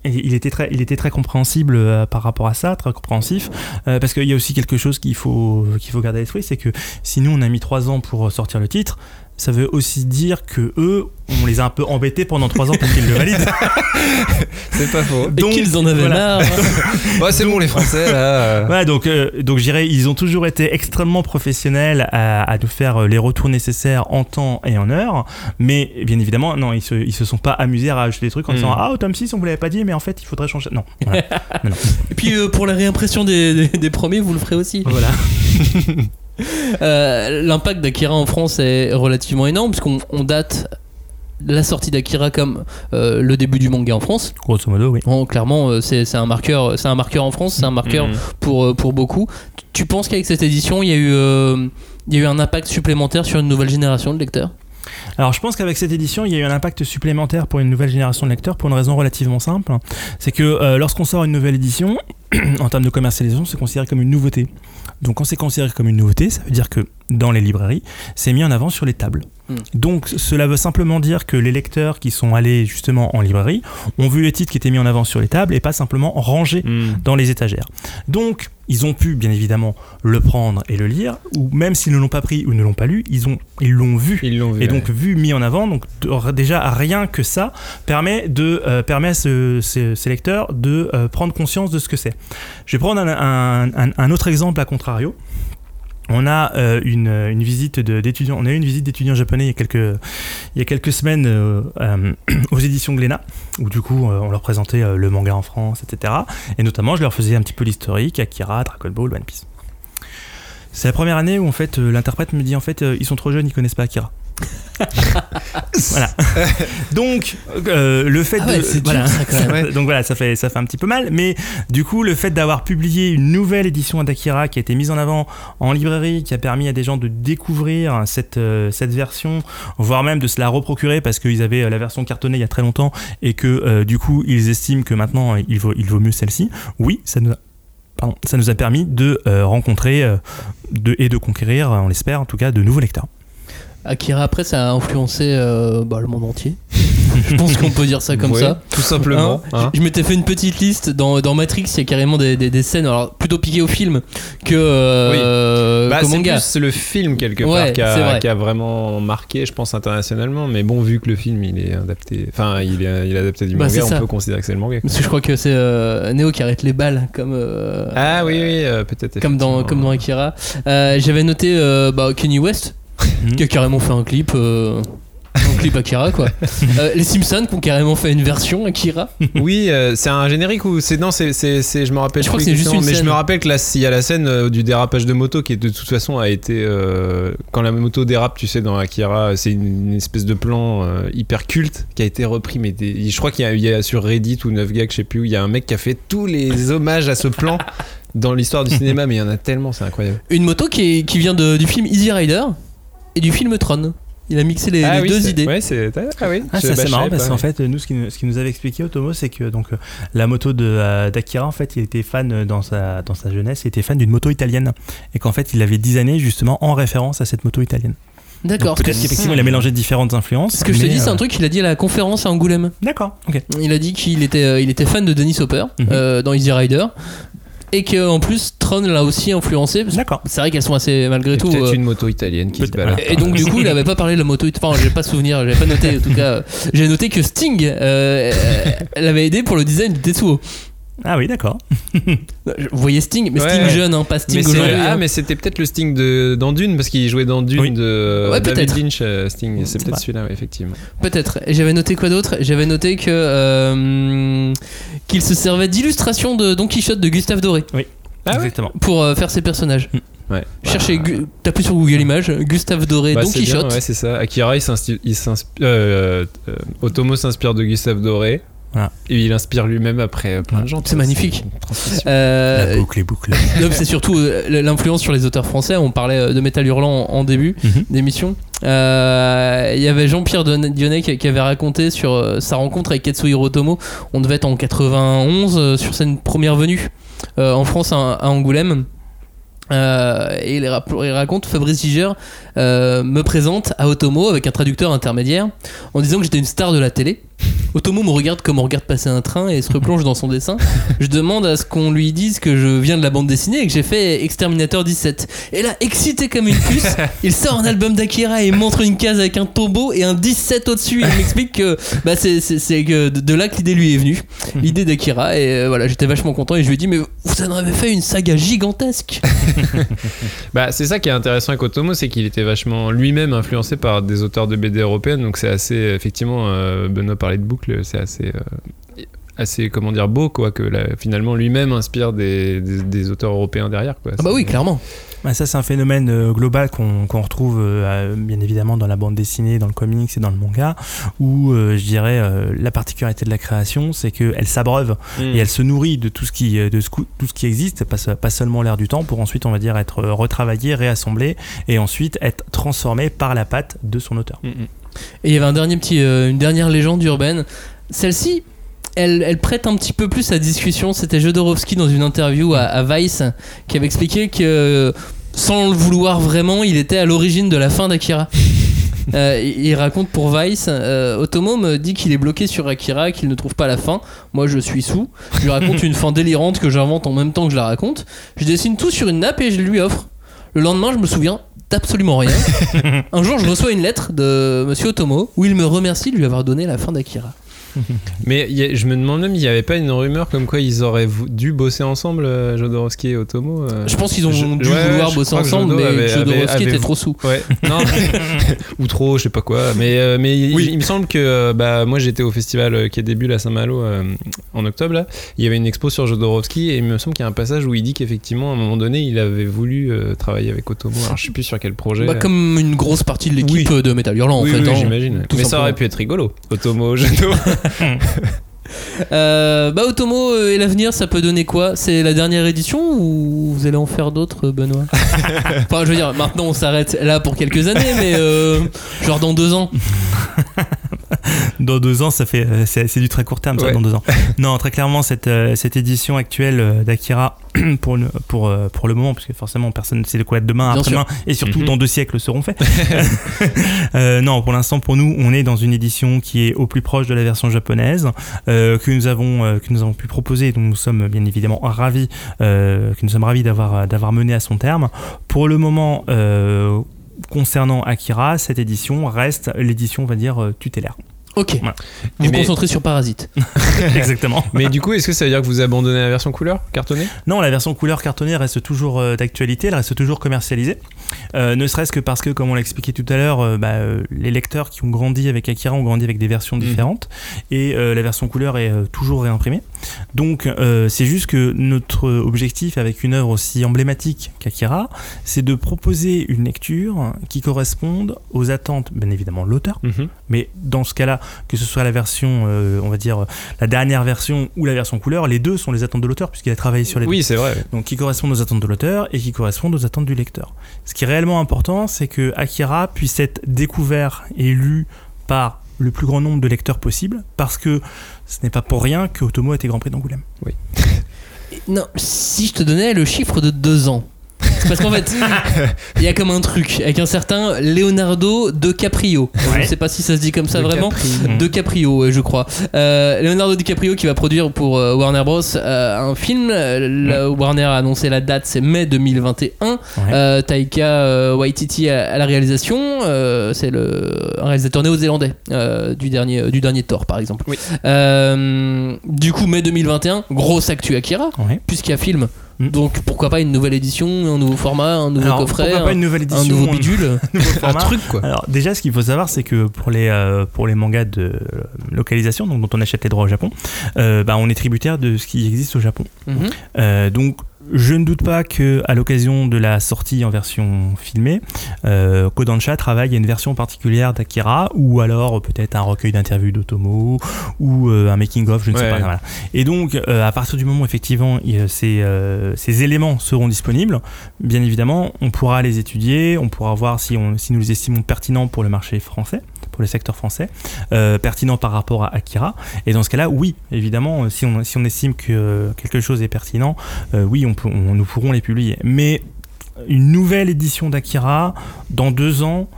Speaker 3: il était très, il était très compréhensible euh, par rapport à ça, très compréhensif, euh, parce qu'il y a aussi quelque chose qu'il faut, qu'il faut garder à l'esprit, c'est que si nous on a mis trois ans pour sortir le titre, ça veut aussi dire que eux, on les a un peu embêtés pendant trois ans pour qu'ils le valident.
Speaker 2: C'est pas faux.
Speaker 1: Et qu'ils en avaient
Speaker 3: voilà.
Speaker 1: marre.
Speaker 2: Ouais, c'est bon, les Français, là.
Speaker 3: Ouais, donc, euh, donc je dirais, ils ont toujours été extrêmement professionnels à, à nous faire euh, les retours nécessaires en temps et en heure. Mais bien évidemment, non, ils se, ils se sont pas amusés à rajouter des trucs en
Speaker 2: Mm.
Speaker 3: disant Ah, au tome 6, on vous l'avait pas dit, mais en fait, il faudrait changer. Non. Voilà.
Speaker 1: Et puis euh, pour la réimpression des, des- des premiers, vous le ferez aussi.
Speaker 3: voilà.
Speaker 1: Euh, L'impact d'Akira en France est relativement énorme, puisqu'on on date la sortie d'Akira comme euh, le début du manga en France.
Speaker 3: Grosso modo, oui.
Speaker 1: Bon, clairement, euh, c'est c'est un marqueur, c'est un marqueur en France, c'est un marqueur
Speaker 2: Mhm.
Speaker 1: pour pour beaucoup. Tu penses qu'avec cette édition, il y a eu euh, il y a eu un impact supplémentaire sur une nouvelle génération de lecteurs?
Speaker 3: Alors, je pense qu'avec cette édition, il y a eu un impact supplémentaire pour une nouvelle génération de lecteurs pour une raison relativement simple. C'est que euh, lorsqu'on sort une nouvelle édition, en termes de commercialisation, c'est considéré comme une nouveauté. Donc, quand c'est considéré comme une nouveauté, ça veut dire que dans les librairies, c'est mis en avant sur les tables.
Speaker 1: Hmm.
Speaker 3: Donc, cela veut simplement dire que les lecteurs qui sont allés justement en librairie ont vu les titres qui étaient mis en avant sur les tables et pas simplement rangés
Speaker 2: hmm.
Speaker 3: dans les étagères. Donc, ils ont pu bien évidemment le prendre et le lire, ou même s'ils ne l'ont pas pris ou ne l'ont pas lu, ils ont ils l'ont vu.
Speaker 2: Ils l'ont vu.
Speaker 3: Et donc vu mis en avant, donc déjà rien que ça permet de euh, permet à ce- ces, ces lecteurs de euh, prendre conscience de ce que c'est. Je vais prendre un, un- un- un autre exemple à contrario. On a euh, une, visite d'étudiants, on a eu une visite d'étudiants japonais il y a quelques il y a quelques semaines euh, euh, aux éditions Glénat où du coup on leur présentait le manga en France, etc. Et notamment je leur faisais un petit peu l'historique, Akira, Dragon Ball, One Piece. C'est la première année où en fait l'interprète me dit en fait ils sont trop jeunes, ils connaissent pas Akira. voilà. Donc, euh, le fait
Speaker 1: Ah ouais,
Speaker 3: de.
Speaker 1: c'est dur,
Speaker 3: voilà.
Speaker 1: ça, quand même.
Speaker 3: Donc voilà, ça fait, ça fait un petit peu mal. Mais du coup, le fait d'avoir publié une nouvelle édition d'Akira qui a été mise en avant en librairie, qui a permis à des gens de découvrir cette, euh, cette version, voire même de se la reprocurer parce qu'ils avaient euh, la version cartonnée il y a très longtemps et que euh, du coup, ils estiment que maintenant, il vaut, il vaut mieux celle-ci. Oui, ça nous a. pardon, ça nous a permis de euh, rencontrer euh, de, et de conquérir, on l'espère en tout cas, de nouveaux lecteurs.
Speaker 1: Akira, après, ça a influencé euh, bah, le monde entier. Je pense qu'on peut dire ça comme
Speaker 2: Ouais,
Speaker 1: ça.
Speaker 2: Tout simplement.
Speaker 1: Hein,
Speaker 2: hein.
Speaker 1: je m'étais fait une petite liste dans, dans Matrix, il y a carrément des, des- des scènes, alors plutôt piquées au film que euh,
Speaker 2: Bah,
Speaker 1: qu'au
Speaker 2: c'est
Speaker 1: manga.
Speaker 2: plus le film quelque
Speaker 1: Ouais,
Speaker 2: part qui
Speaker 1: c'est
Speaker 2: a,
Speaker 1: vrai.
Speaker 2: qui a vraiment marqué, je pense, internationalement. Mais bon, vu que le film il est adapté, enfin, il est, il est adapté du
Speaker 1: Bah,
Speaker 2: manga,
Speaker 1: c'est ça.
Speaker 2: on peut considérer que c'est le manga.
Speaker 1: Parce que je crois que c'est euh, Neo qui arrête les balles, comme, euh,
Speaker 2: Ah oui, oui, euh, peut-être.
Speaker 1: comme, dans, comme dans Akira. J'avais noté bah, Kenny West. Qui a carrément fait un clip. euh, un clip Akira quoi. Euh, les Simpsons qui ont carrément fait une version Akira.
Speaker 2: Oui, euh, c'est un générique ou c'est non, c'est c'est c'est- je me rappelle.
Speaker 1: Je crois que c'est juste une
Speaker 2: mais je me rappelle que là, s'il y a la scène euh, du dérapage de moto qui de toute façon a été quand la moto dérape, tu sais, dans Akira, c'est une, une espèce de plan hyper culte qui a été repris. Mais des- je crois qu'il y, a- il y a sur Reddit ou 9gag, je sais plus, où il y a un mec qui a fait tous les hommages à ce plan. Dans l'histoire du cinéma, mais il y en a tellement, c'est incroyable.
Speaker 1: Une moto qui, est- qui vient de- du film Easy Rider et du film Tron. Il a mixé les,
Speaker 2: ah
Speaker 1: les
Speaker 2: oui,
Speaker 1: deux idées.
Speaker 2: Ouais, c'est ah oui.
Speaker 3: Ah, ça c'est marrant parce qu'en fait nous ce qu'il qu'il nous avait expliqué Otomo c'est que donc euh, la moto euh, d'Akira en fait il était fan euh, dans sa dans sa jeunesse il était fan d'une moto italienne et qu'en fait il avait designé justement en référence à cette moto italienne.
Speaker 1: D'accord.
Speaker 3: Peut-être qu'effectivement il a mélangé différentes influences.
Speaker 1: Ce que je
Speaker 3: mais,
Speaker 1: dit, c'est un truc qu'il a dit à la conférence à Angoulême.
Speaker 3: D'accord.
Speaker 1: Il a dit qu'il était, euh, il était fan de Dennis Hopper
Speaker 3: Mhm.
Speaker 1: euh, dans Easy Rider. Et qu'en plus, Tron l'a aussi influencé. parce que
Speaker 3: D'accord.
Speaker 1: C'est vrai qu'elles sont assez, malgré
Speaker 2: Et
Speaker 1: tout.
Speaker 2: Peut-être
Speaker 1: euh,
Speaker 2: une moto italienne qui se balade.
Speaker 1: Et donc du coup, il avait pas parlé de la moto. Enfin, j'ai pas souvenir, j'avais pas noté. En tout cas, j'ai noté que Sting euh, l'avait aidé pour le design du Tetsuo.
Speaker 3: Ah oui d'accord.
Speaker 1: Vous voyez Sting, mais
Speaker 2: Ouais,
Speaker 1: Sting
Speaker 2: ouais.
Speaker 1: jeune, hein, pas Sting aujourd'hui.
Speaker 2: ah,
Speaker 1: hein.
Speaker 2: mais c'était peut-être le Sting de, dans Dune, parce qu'il jouait dans Dune
Speaker 3: Oui.
Speaker 2: de
Speaker 1: Ouais,
Speaker 2: David
Speaker 1: peut-être.
Speaker 2: Lynch, euh, Sting. C'est
Speaker 3: C'est
Speaker 2: peut-être celui-là, ouais, effectivement.
Speaker 1: Peut-être. Et j'avais noté quoi d'autre? J'avais noté que euh, qu'il se servait d'illustration de Don Quichotte de Gustave Doré
Speaker 2: Ah ouais?
Speaker 3: Exactement.
Speaker 1: pour euh, faire ses personnages.
Speaker 2: Ouais.
Speaker 1: Cherchez, Gu- tapez sur Google Images, Gustave Doré,
Speaker 2: Bah,
Speaker 1: Don
Speaker 2: bien,
Speaker 1: Quichotte.
Speaker 2: ouais, c'est ça. Akira, il s'inspire. euh, euh, Otomo s'inspire de Gustave Doré.
Speaker 3: Voilà.
Speaker 2: Et il inspire lui-même après euh, plein de gens.
Speaker 1: C'est magnifique. Euh,
Speaker 3: La boucle
Speaker 1: c'est surtout euh, l'influence sur les auteurs français. On parlait euh, de Metal Hurlant en, début
Speaker 3: Mhm.
Speaker 1: d'émission. Euh, Il y avait Jean-Pierre Dionnet qui, avait raconté sur sa rencontre avec Katsuhiro Otomo. On devait être en 91 euh, sur sa première venue euh, en France à, Angoulême. Euh, et il, rap- il raconte Fabrice Giger euh, me présente à Otomo avec un traducteur intermédiaire en disant que j'étais une star de la télé. Otomo me regarde comme on regarde passer un train et se replonge dans son dessin. Je demande à ce qu'on lui dise que je viens de la bande dessinée et que j'ai fait Exterminator 17. Et là, excité comme une puce, il sort un album d'Akira et montre une case avec un tombeau et un 17 au-dessus. Il m'explique que bah, c'est, de là que l'idée lui est venue, l'idée d'Akira. Et euh, voilà, j'étais vachement content et je lui ai dit, mais vous en avez fait une saga gigantesque.
Speaker 2: Bah, c'est ça qui est intéressant avec Otomo, c'est qu'il était vachement lui-même influencé par des auteurs de BD européennes. Donc c'est assez, effectivement, euh, Benoît parlait de boucle, c'est assez, euh, assez, comment dire, beau, quoi, que là, finalement lui-même inspire des, des, des auteurs européens derrière, quoi.
Speaker 1: Ah bah oui, clairement.
Speaker 3: Bah, ça, c'est un phénomène euh, global qu'on retrouve euh, bien évidemment dans la bande dessinée, dans le comics et dans le manga, où euh, je dirais euh, la particularité de la création, c'est qu'elle s'abreuve
Speaker 2: Mm.
Speaker 3: et elle se nourrit de tout ce qui, de ce cou- tout ce qui existe, pas, se- pas seulement l'air du temps, pour ensuite, on va dire, être retravaillé, réassemblé et ensuite être transformé par la patte de son auteur.
Speaker 2: Mm, mm.
Speaker 1: Et il y avait un dernier petit, euh, une dernière légende urbaine. Celle-ci, elle, elle prête un petit peu plus à discussion. C'était Jodorowsky dans une interview à, à Vice qui avait expliqué que, sans le vouloir vraiment, il était à l'origine de la fin d'Akira. Euh, il il raconte pour Vice, euh, Otomo me dit qu'il est bloqué sur Akira, qu'il ne trouve pas la fin. Moi, je suis sous. Je lui raconte une fin délirante que j'invente en même temps que je la raconte. Je dessine tout sur une nappe et je lui offre. Le lendemain, je me souviens d'absolument rien. Un jour, je reçois une lettre de Monsieur Otomo où il me remercie de lui avoir donné la fin d'Akira.
Speaker 2: Mais il y a- je me demande même, il n'y avait pas une rumeur comme quoi ils auraient dû bosser ensemble, euh, Jodorowsky et Otomo euh,
Speaker 1: Je pense qu'ils ont
Speaker 2: Je-
Speaker 1: dû
Speaker 2: ouais,
Speaker 1: vouloir bosser ensemble,
Speaker 2: Jodo
Speaker 1: mais
Speaker 2: avait-
Speaker 1: Jodorowsky
Speaker 2: avait-
Speaker 1: était trop sous.
Speaker 2: Ouais, non, ou trop, je sais pas quoi. Mais, euh, mais il-
Speaker 1: Oui.
Speaker 2: il, me semble que bah, moi j'étais au festival qui est début à Saint-Malo euh, en octobre. Là. Il y avait une expo sur Jodorowsky et il me semble qu'il y a un passage où il dit qu'effectivement à un moment donné il avait voulu travailler avec Otomo. Alors je sais plus sur quel projet.
Speaker 1: Bah, comme une grosse partie de l'équipe
Speaker 2: Oui.
Speaker 1: de Metal Hurlant,
Speaker 2: oui,
Speaker 1: en fait.
Speaker 2: oui,
Speaker 1: hein.
Speaker 2: j'imagine. Mais ça aurait pu être rigolo. Otomo, Jodo.
Speaker 1: Euh, bah, Otomo euh, et l'avenir, ça peut donner quoi? C'est la dernière édition ou vous allez en faire d'autres, Benoît? Enfin, je veux dire, maintenant on s'arrête là pour quelques années, mais euh, genre dans deux ans.
Speaker 3: Dans deux ans, ça fait, euh, c'est du très court terme, ça,
Speaker 2: Ouais.
Speaker 3: dans deux ans. non, très clairement, cette, euh, cette édition actuelle euh, d'Akira, pour, le- pour, pour le moment, parce que forcément, personne ne sait de quoi être demain, après-demain, et surtout
Speaker 2: Mhm.
Speaker 3: dans deux siècles seront faits. Euh, non, pour l'instant, pour nous, on est dans une édition qui est au plus proche de la version japonaise, euh, que, nous avons, euh, que nous avons pu proposer, et dont nous sommes bien évidemment ravis, que nous sommes ravis d'avoir d'avoir mené à son terme. Pour le moment, concernant Akira, cette édition reste l'édition, on va dire, euh, tutélaire.
Speaker 1: Ok.
Speaker 3: Voilà.
Speaker 1: Vous vous
Speaker 2: mais-
Speaker 1: concentrez sur Parasite.
Speaker 3: Exactement.
Speaker 2: Mais du coup, est-ce que ça veut dire que vous abandonnez la version couleur cartonnée?
Speaker 3: Non, la version couleur cartonnée reste toujours euh, d'actualité, elle reste toujours commercialisée. Euh, ne serait-ce que parce que, comme on l'a expliqué tout à l'heure, euh, bah, euh, les lecteurs qui ont grandi avec Akira ont grandi avec des versions différentes et euh, la version couleur est euh, toujours réimprimée. Donc, euh, c'est juste que notre objectif avec une œuvre aussi emblématique qu'Akira, c'est de proposer une lecture qui corresponde aux attentes, bien évidemment, de l'auteur,
Speaker 2: Mhm.
Speaker 3: mais dans ce cas-là, que ce soit la version, euh, on va dire, la dernière version ou la version couleur, les deux sont les attentes de l'auteur puisqu'il a travaillé sur les deux
Speaker 2: Oui, c'est vrai.
Speaker 3: donc qui correspondent aux attentes de l'auteur et qui correspondent aux attentes du lecteur. Ce qui est réellement important, c'est que Akira puisse être découvert et lu par le plus grand nombre de lecteurs possible, parce que ce n'est pas pour rien que Otomo a été Grand Prix d'Angoulême.
Speaker 1: Non, si je te donnais le chiffre de deux ans. Parce qu'en fait, il y a comme un truc avec un certain Leonardo DiCaprio. Je ne sais pas si ça se dit comme ça vraiment.
Speaker 3: Mm.
Speaker 1: De Caprio, ouais, je crois. Euh, Leonardo DiCaprio qui va produire pour euh, Warner Bros. euh, un film. La- Warner a annoncé la date, c'est mai 2021.
Speaker 3: Ouais.
Speaker 1: Euh, Taika euh, Waititi à, à la réalisation. Euh, c'est le un réalisateur néo-zélandais euh, du dernier du dernier Thor, par exemple.
Speaker 2: Oui.
Speaker 1: Euh, du coup, mai 2021, grosse actu Akira,
Speaker 3: Ouais.
Speaker 1: puisqu'il y a film.
Speaker 3: Mm.
Speaker 1: Donc pourquoi pas une nouvelle édition, un nouveau format, un nouveau
Speaker 3: Alors,
Speaker 1: coffret,
Speaker 3: pourquoi pas
Speaker 1: un,
Speaker 3: une nouvelle
Speaker 1: un
Speaker 3: édition,
Speaker 1: nouveau
Speaker 3: un
Speaker 1: bidule.
Speaker 3: nouveau
Speaker 2: Un
Speaker 3: format
Speaker 2: truc quoi.
Speaker 3: Alors déjà, ce qu'il faut savoir, c'est que pour les euh, pour les mangas de euh, localisation, donc dont on achète les droits au Japon, euh, bah, on est tributaire de ce qui existe au Japon.
Speaker 1: Mhm.
Speaker 3: Euh, donc, je ne doute pas que à l'occasion de la sortie en version filmée, euh, Kodansha travaille à une version particulière d'Akira, ou alors peut-être un recueil d'interviews d'Otomo, ou euh, un making-of, je ne sais pas. voilà. Et donc, euh, à partir du moment où effectivement il- ces, ces éléments seront disponibles, bien évidemment, on pourra les étudier, on pourra voir si, on, si nous les estimons pertinents pour le marché français pour le secteur français, euh, pertinent par rapport à Akira. Et dans ce cas-là, oui, évidemment, euh, si on, si on estime que euh, quelque chose est pertinent, euh, oui, on peut, on- nous pourrons les publier. Mais une nouvelle édition d'Akira dans deux ans.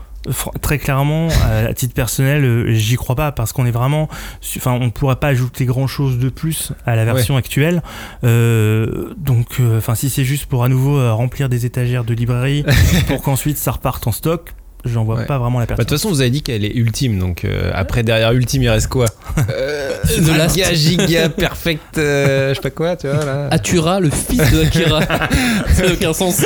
Speaker 3: Très clairement, à titre personnel, j'y crois pas parce qu'on est vraiment, enfin, on pourra pas ajouter grand chose de plus à la version actuelle. Euh, donc, enfin, si c'est juste pour à nouveau remplir des étagères de librairie pour qu'ensuite ça reparte en stock, j'en vois
Speaker 2: Ouais.
Speaker 3: pas vraiment la
Speaker 2: Bah, De toute façon, vous avez dit qu'elle est ultime, donc euh, après derrière ultime, il reste quoi? Euh,
Speaker 1: The Last.
Speaker 2: Giga, giga, perfect, euh, je sais pas quoi, tu vois là.
Speaker 1: Atura, le fils de Akira. ça n'a aucun sens.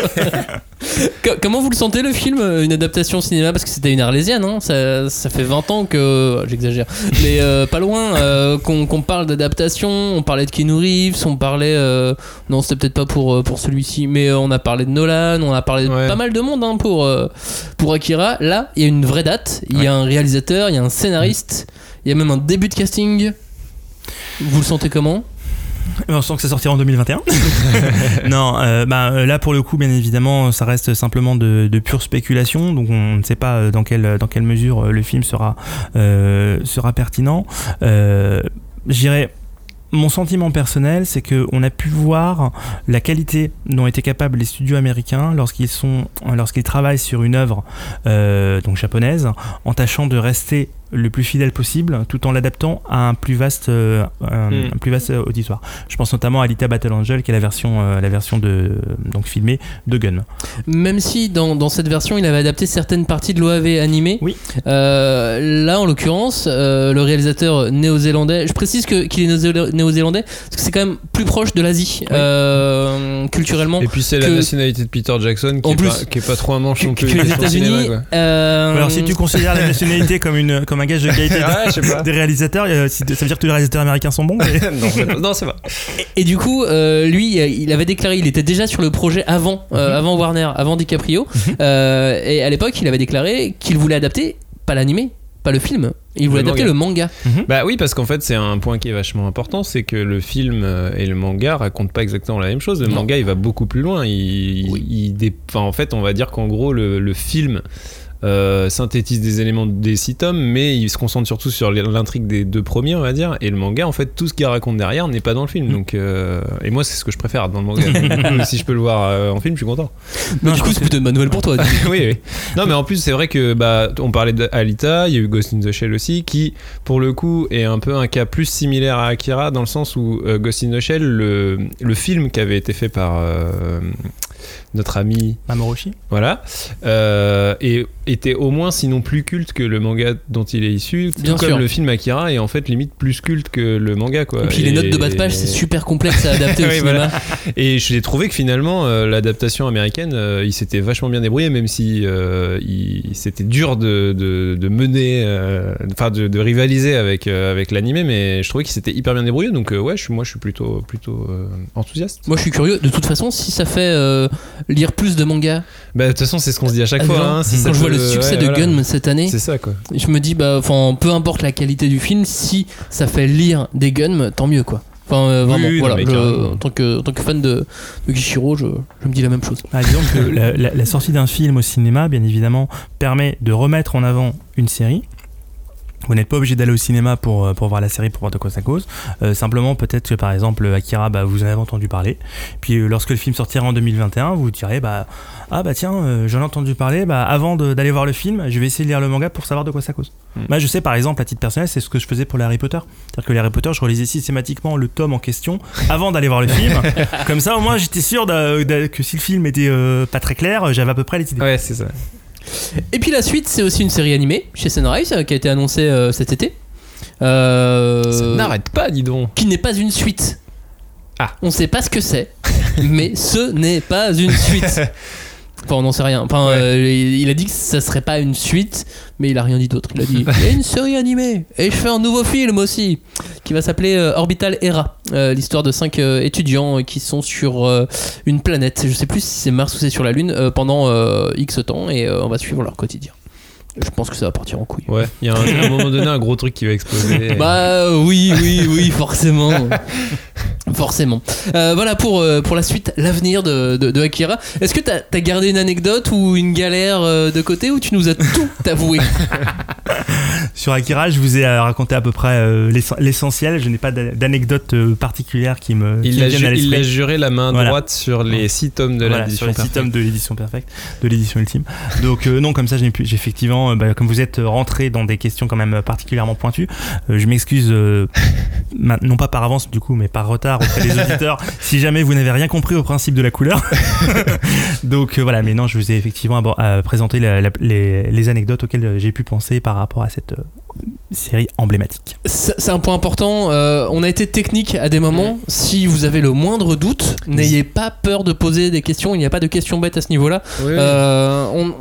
Speaker 1: Co- Comment vous le sentez le film euh, Une adaptation cinéma? Parce que c'était une arlésienne, hein ça, ça fait 20 ans que. J'exagère. Mais euh, pas loin qu'on parle d'adaptation. On parlait de Keanu Reeves, on parlait. non, c'était peut-être pas pour, pour celui-ci, mais on a parlé de Nolan, on a parlé de
Speaker 2: Ouais.
Speaker 1: pas mal de monde hein, pour, pour Akira. Là, il y a une vraie date, il y a un réalisateur, il y a un scénariste, il y a même un début de casting. Vous le sentez comment?
Speaker 3: On sent que ça sortira en 2021. non, euh, bah, euh, là pour le coup, bien évidemment, ça reste simplement de, pure spéculation, donc on ne sait pas euh, dans quelle, dans quelle mesure le film sera, sera pertinent. Euh, J'irais. Mon sentiment personnel, c'est que on a pu voir la qualité dont étaient capables les studios américains lorsqu'ils sont, travaillent sur une œuvre donc japonaise, en tâchant de rester le plus fidèle possible, tout en l'adaptant à un plus vaste, euh, un,
Speaker 2: Hmm.
Speaker 3: un plus vaste auditoire. Je pense notamment à Alita Battle Angel, qui est la version, euh, la version de donc filmée de Gun.
Speaker 1: Même si dans, dans cette version il avait adapté certaines parties de l'OAV animé,
Speaker 3: Oui.
Speaker 1: euh, là en l'occurrence euh, le réalisateur néo-zélandais, je précise que- qu'il est néo- néo-zélandais parce que c'est quand même plus proche de l'Asie euh, culturellement
Speaker 2: Et puis c'est la nationalité de Peter Jackson qui,
Speaker 1: En
Speaker 2: est,
Speaker 1: plus,
Speaker 2: pas, qui est pas trop un manche
Speaker 1: que,
Speaker 2: non plus.
Speaker 1: que les États-Unis. euh,
Speaker 3: Alors si tu considères la nationalité comme, une, comme un gage de qualité de-
Speaker 2: Ouais, je sais pas.
Speaker 3: des réalisateurs, euh, si- ça veut dire que tous les réalisateurs américains sont bons mais-
Speaker 2: non, c'est pas- non, c'est pas.
Speaker 1: Et du coup, euh, lui, il avait déclaré, il était déjà sur le projet avant, euh,
Speaker 2: Mhm.
Speaker 1: avant Warner, avant DiCaprio. Euh, et à l'époque, il avait déclaré qu'il voulait adapter, pas l'animé, pas le film, il voulait
Speaker 2: Le
Speaker 1: adapter
Speaker 2: manga.
Speaker 1: le manga.
Speaker 2: Bah oui, parce qu'en fait, c'est un point qui est vachement important, c'est que le film et le manga racontent pas exactement la même chose. Le
Speaker 1: Non.
Speaker 2: manga, il va beaucoup plus loin. Il,
Speaker 1: Oui.
Speaker 2: il dé- enfin, en fait, on va dire qu'en gros, le, le film euh, synthétise des éléments des six tomes, mais il se concentre surtout sur l'intrigue des deux premiers, on va dire. Et le manga, en fait, tout ce qu'il raconte derrière n'est pas dans le film.
Speaker 1: Mm.
Speaker 2: Donc, euh, et moi, c'est ce que je préfère dans le manga. Donc, si je peux le voir euh, en film, je suis content.
Speaker 1: Mais
Speaker 3: Non,
Speaker 1: du coup, c'est plutôt une bonne nouvelle pour toi.
Speaker 2: oui, oui. Non, mais en plus, c'est vrai que bah, on parlait d'Alita, il y a eu Ghost in the Shell aussi, qui, pour le coup, est un peu un cas plus similaire à Akira, dans le sens où euh, Ghost in the Shell, le, le film qui avait été fait par euh, notre ami,
Speaker 3: Mamoroshi
Speaker 2: voilà, euh, et était au moins, sinon plus culte que le manga dont il est issu, tout
Speaker 1: Bien
Speaker 2: comme
Speaker 1: sûr.
Speaker 2: le film Akira est en fait limite plus culte que le manga, quoi.
Speaker 1: Et puis les notes de bas de page, c'est super complexe à adapter au
Speaker 2: Oui,
Speaker 1: cinéma.
Speaker 2: Et j'ai trouvé que finalement, euh, l'adaptation américaine, euh, il s'était vachement bien débrouillé, même si euh, il- c'était dur de, de- de mener, euh, enfin de, de rivaliser avec, euh, avec l'animé, mais je trouvais qu'il s'était hyper bien débrouillé. Donc ouais, je suis, moi je suis plutôt, plutôt enthousiaste.
Speaker 1: Moi, je suis curieux. De toute façon, si ça fait lire plus de mangas,
Speaker 2: Bah, de toute façon, c'est ce qu'on se dit à chaque
Speaker 1: Ah,
Speaker 2: fois. hein, si
Speaker 1: quand je vois
Speaker 2: peut-
Speaker 1: le succès
Speaker 2: ouais,
Speaker 1: de
Speaker 2: voilà.
Speaker 1: Gun cette année,
Speaker 2: C'est ça quoi.
Speaker 1: je me dis, bah, enfin, peu importe la qualité du film, si ça fait lire des Guns, tant mieux, quoi. Enfin, euh, vraiment,
Speaker 2: oui,
Speaker 1: voilà. je- en, tant que, en tant que fan de, de Gishiro, je, je me dis la même chose.
Speaker 3: Ah, disons que la, la- la sortie d'un film au cinéma, bien évidemment, permet de remettre en avant une série. Vous n'êtes pas obligé d'aller au cinéma pour, euh, pour voir la série, pour voir de quoi ça cause. Euh, simplement, peut-être que par exemple, Akira, bah, vous en avez entendu parler. Puis euh, lorsque le film sortira en 2021, vous vous direz, bah, ah bah tiens, euh, j'en ai entendu parler. Bah, avant d'aller voir le film, je vais essayer de lire le manga pour savoir de quoi ça cause. Moi, je sais par exemple, à titre personnel, c'est ce que je faisais pour les Harry Potter. C'est-à-dire que les Harry Potter, je relisais systématiquement le tome en question avant d'aller voir le film. Comme ça, au moins, j'étais sûr que si le film était pas très clair, j'avais à peu près les idées.
Speaker 2: Ouais, c'est ça.
Speaker 1: Et puis la suite, c'est aussi une série animée chez Sunrise euh, qui a été annoncée euh, cet été. Euh,
Speaker 2: Ça n'arrête pas, dis donc.
Speaker 1: qui n'est pas une suite.
Speaker 2: Ah.
Speaker 1: On sait pas ce que c'est, mais ce n'est pas une suite. Enfin, on n'en sait rien. Enfin,
Speaker 2: Ouais.
Speaker 1: euh, il a dit que ça serait pas une suite, mais il a rien dit d'autre. Il a dit il y a une série animée et je fais un nouveau film aussi qui va s'appeler euh, Orbital Era. Euh, L'histoire de cinq étudiants qui sont sur une planète. Je sais plus si c'est Mars ou c'est sur la Lune pendant X temps et on va suivre leur quotidien. Je pense que ça va partir en couille.
Speaker 2: Ouais, il y a un, à un moment donné un gros truc qui va exploser.
Speaker 1: Bah oui, oui, oui, forcément. forcément. Euh, voilà pour, euh, pour la suite, l'avenir de, de, de Akira. Est-ce que t'as as gardé une anecdote ou une galère euh, de côté ou tu nous as tout avoué?
Speaker 3: Sur Akira, je vous ai euh, raconté à peu près euh, l'ess- l'essentiel. Je n'ai pas d'a- d'anecdote euh, particulière qui me, qui
Speaker 2: Il
Speaker 3: me
Speaker 2: a,
Speaker 3: à
Speaker 2: il a juré la main
Speaker 3: Voilà.
Speaker 2: droite sur les six tomes de
Speaker 3: Voilà,
Speaker 2: l'édition
Speaker 3: sur les six
Speaker 2: parfaite.
Speaker 3: tomes de l'édition perfecte, de l'édition ultime. Donc euh, non, comme ça, j'ai pu- effectivement, bah, comme vous êtes rentré dans des questions quand même particulièrement pointues, euh, je m'excuse, non pas par avance du coup, mais par retard auprès des auditeurs, si jamais vous n'avez rien compris au principe de la couleur. Donc voilà, mais non, je vous ai effectivement présenté la- la- les, les anecdotes auxquelles j'ai pu penser par rapport à cette uh, série emblématique.
Speaker 1: C'est un point important. euh, on a été technique à des moments. Si vous avez le moindre doute, n'ayez pas peur de poser des questions. Il n'y a pas de questions bêtes à ce niveau-là.
Speaker 2: Oui.
Speaker 1: Euh, on,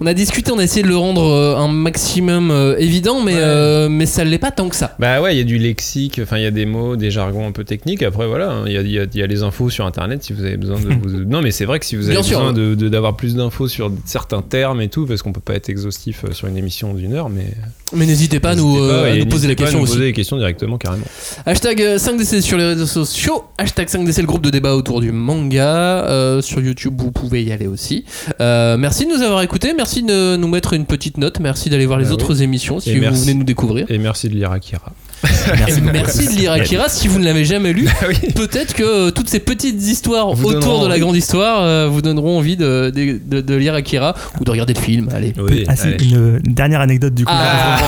Speaker 1: on a discuté, on a essayé de le rendre euh, un maximum euh, évident, mais,
Speaker 2: Ouais.
Speaker 1: euh, mais ça ne l'est pas tant que ça.
Speaker 2: Bah ouais, il y a du lexique, enfin il y a des mots, des jargons un peu techniques. Après voilà, hein, il y, a, il y a- il y a les infos sur internet si vous avez besoin de. vous- Non mais c'est vrai que si vous avez
Speaker 1: Bien
Speaker 2: besoin de- de- d'avoir plus d'infos sur certains termes et tout, parce qu'on peut pas être exhaustif sur une émission d'une heure, mais.
Speaker 1: Mais n'hésitez pas à nous,
Speaker 2: n'hésitez
Speaker 1: euh,
Speaker 2: pas,
Speaker 1: à nous poser la question aussi.
Speaker 2: poser des questions directement carrément.
Speaker 1: Hashtag euh, 5DC sur les réseaux sociaux. Hashtag 5DC le groupe de débat autour du manga. Euh, sur YouTube, vous pouvez y aller aussi. Euh, merci de nous avoir écoutés. Merci de nous mettre une petite note. Merci d'aller voir les
Speaker 2: Bah
Speaker 1: autres émissions si
Speaker 2: Et
Speaker 1: vous
Speaker 2: merci.
Speaker 1: venez nous découvrir.
Speaker 2: Et merci de lire Akira.
Speaker 1: Merci, merci de lire Akira. Si vous ne l'avez jamais lu,
Speaker 2: Ah oui.
Speaker 1: peut-être que euh, toutes ces petites histoires
Speaker 2: Vous
Speaker 1: autour
Speaker 2: donneront
Speaker 1: de la grande histoire euh, vous donneront envie de, de- de- de lire Akira ou de regarder le film. Allez.
Speaker 2: Oui,
Speaker 3: Ah,
Speaker 2: allez.
Speaker 3: une dernière anecdote du coup.
Speaker 1: Ah.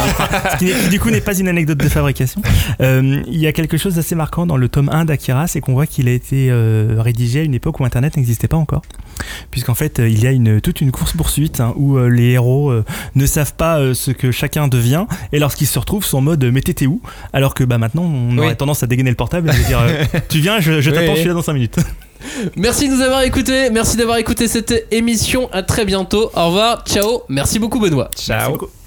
Speaker 3: Ce qui, du coup n'est pas une anecdote de fabrication. Euh, il y a quelque chose d'assez marquant dans le tome 1 d'Akira, c'est qu'on voit qu'il a été euh, rédigé à une époque où Internet n'existait pas encore. Puisqu'en fait, euh, il y a une, toute une course-poursuite hein, où euh, les héros euh, ne savent pas euh, ce que chacun devient et lorsqu'ils se retrouvent sont en mode euh, mais t'étais où? Alors que bah, maintenant on
Speaker 2: Oui.
Speaker 3: aurait tendance à dégainer le portable et de dire euh, tu viens, je, je t'attends,
Speaker 2: oui.
Speaker 3: je suis là dans 5 minutes.
Speaker 1: Merci de nous avoir écoutés. Merci d'avoir écouté cette émission. À très bientôt. Au revoir. Ciao. Merci beaucoup, Benoît.
Speaker 2: Ciao.
Speaker 3: beaucoup.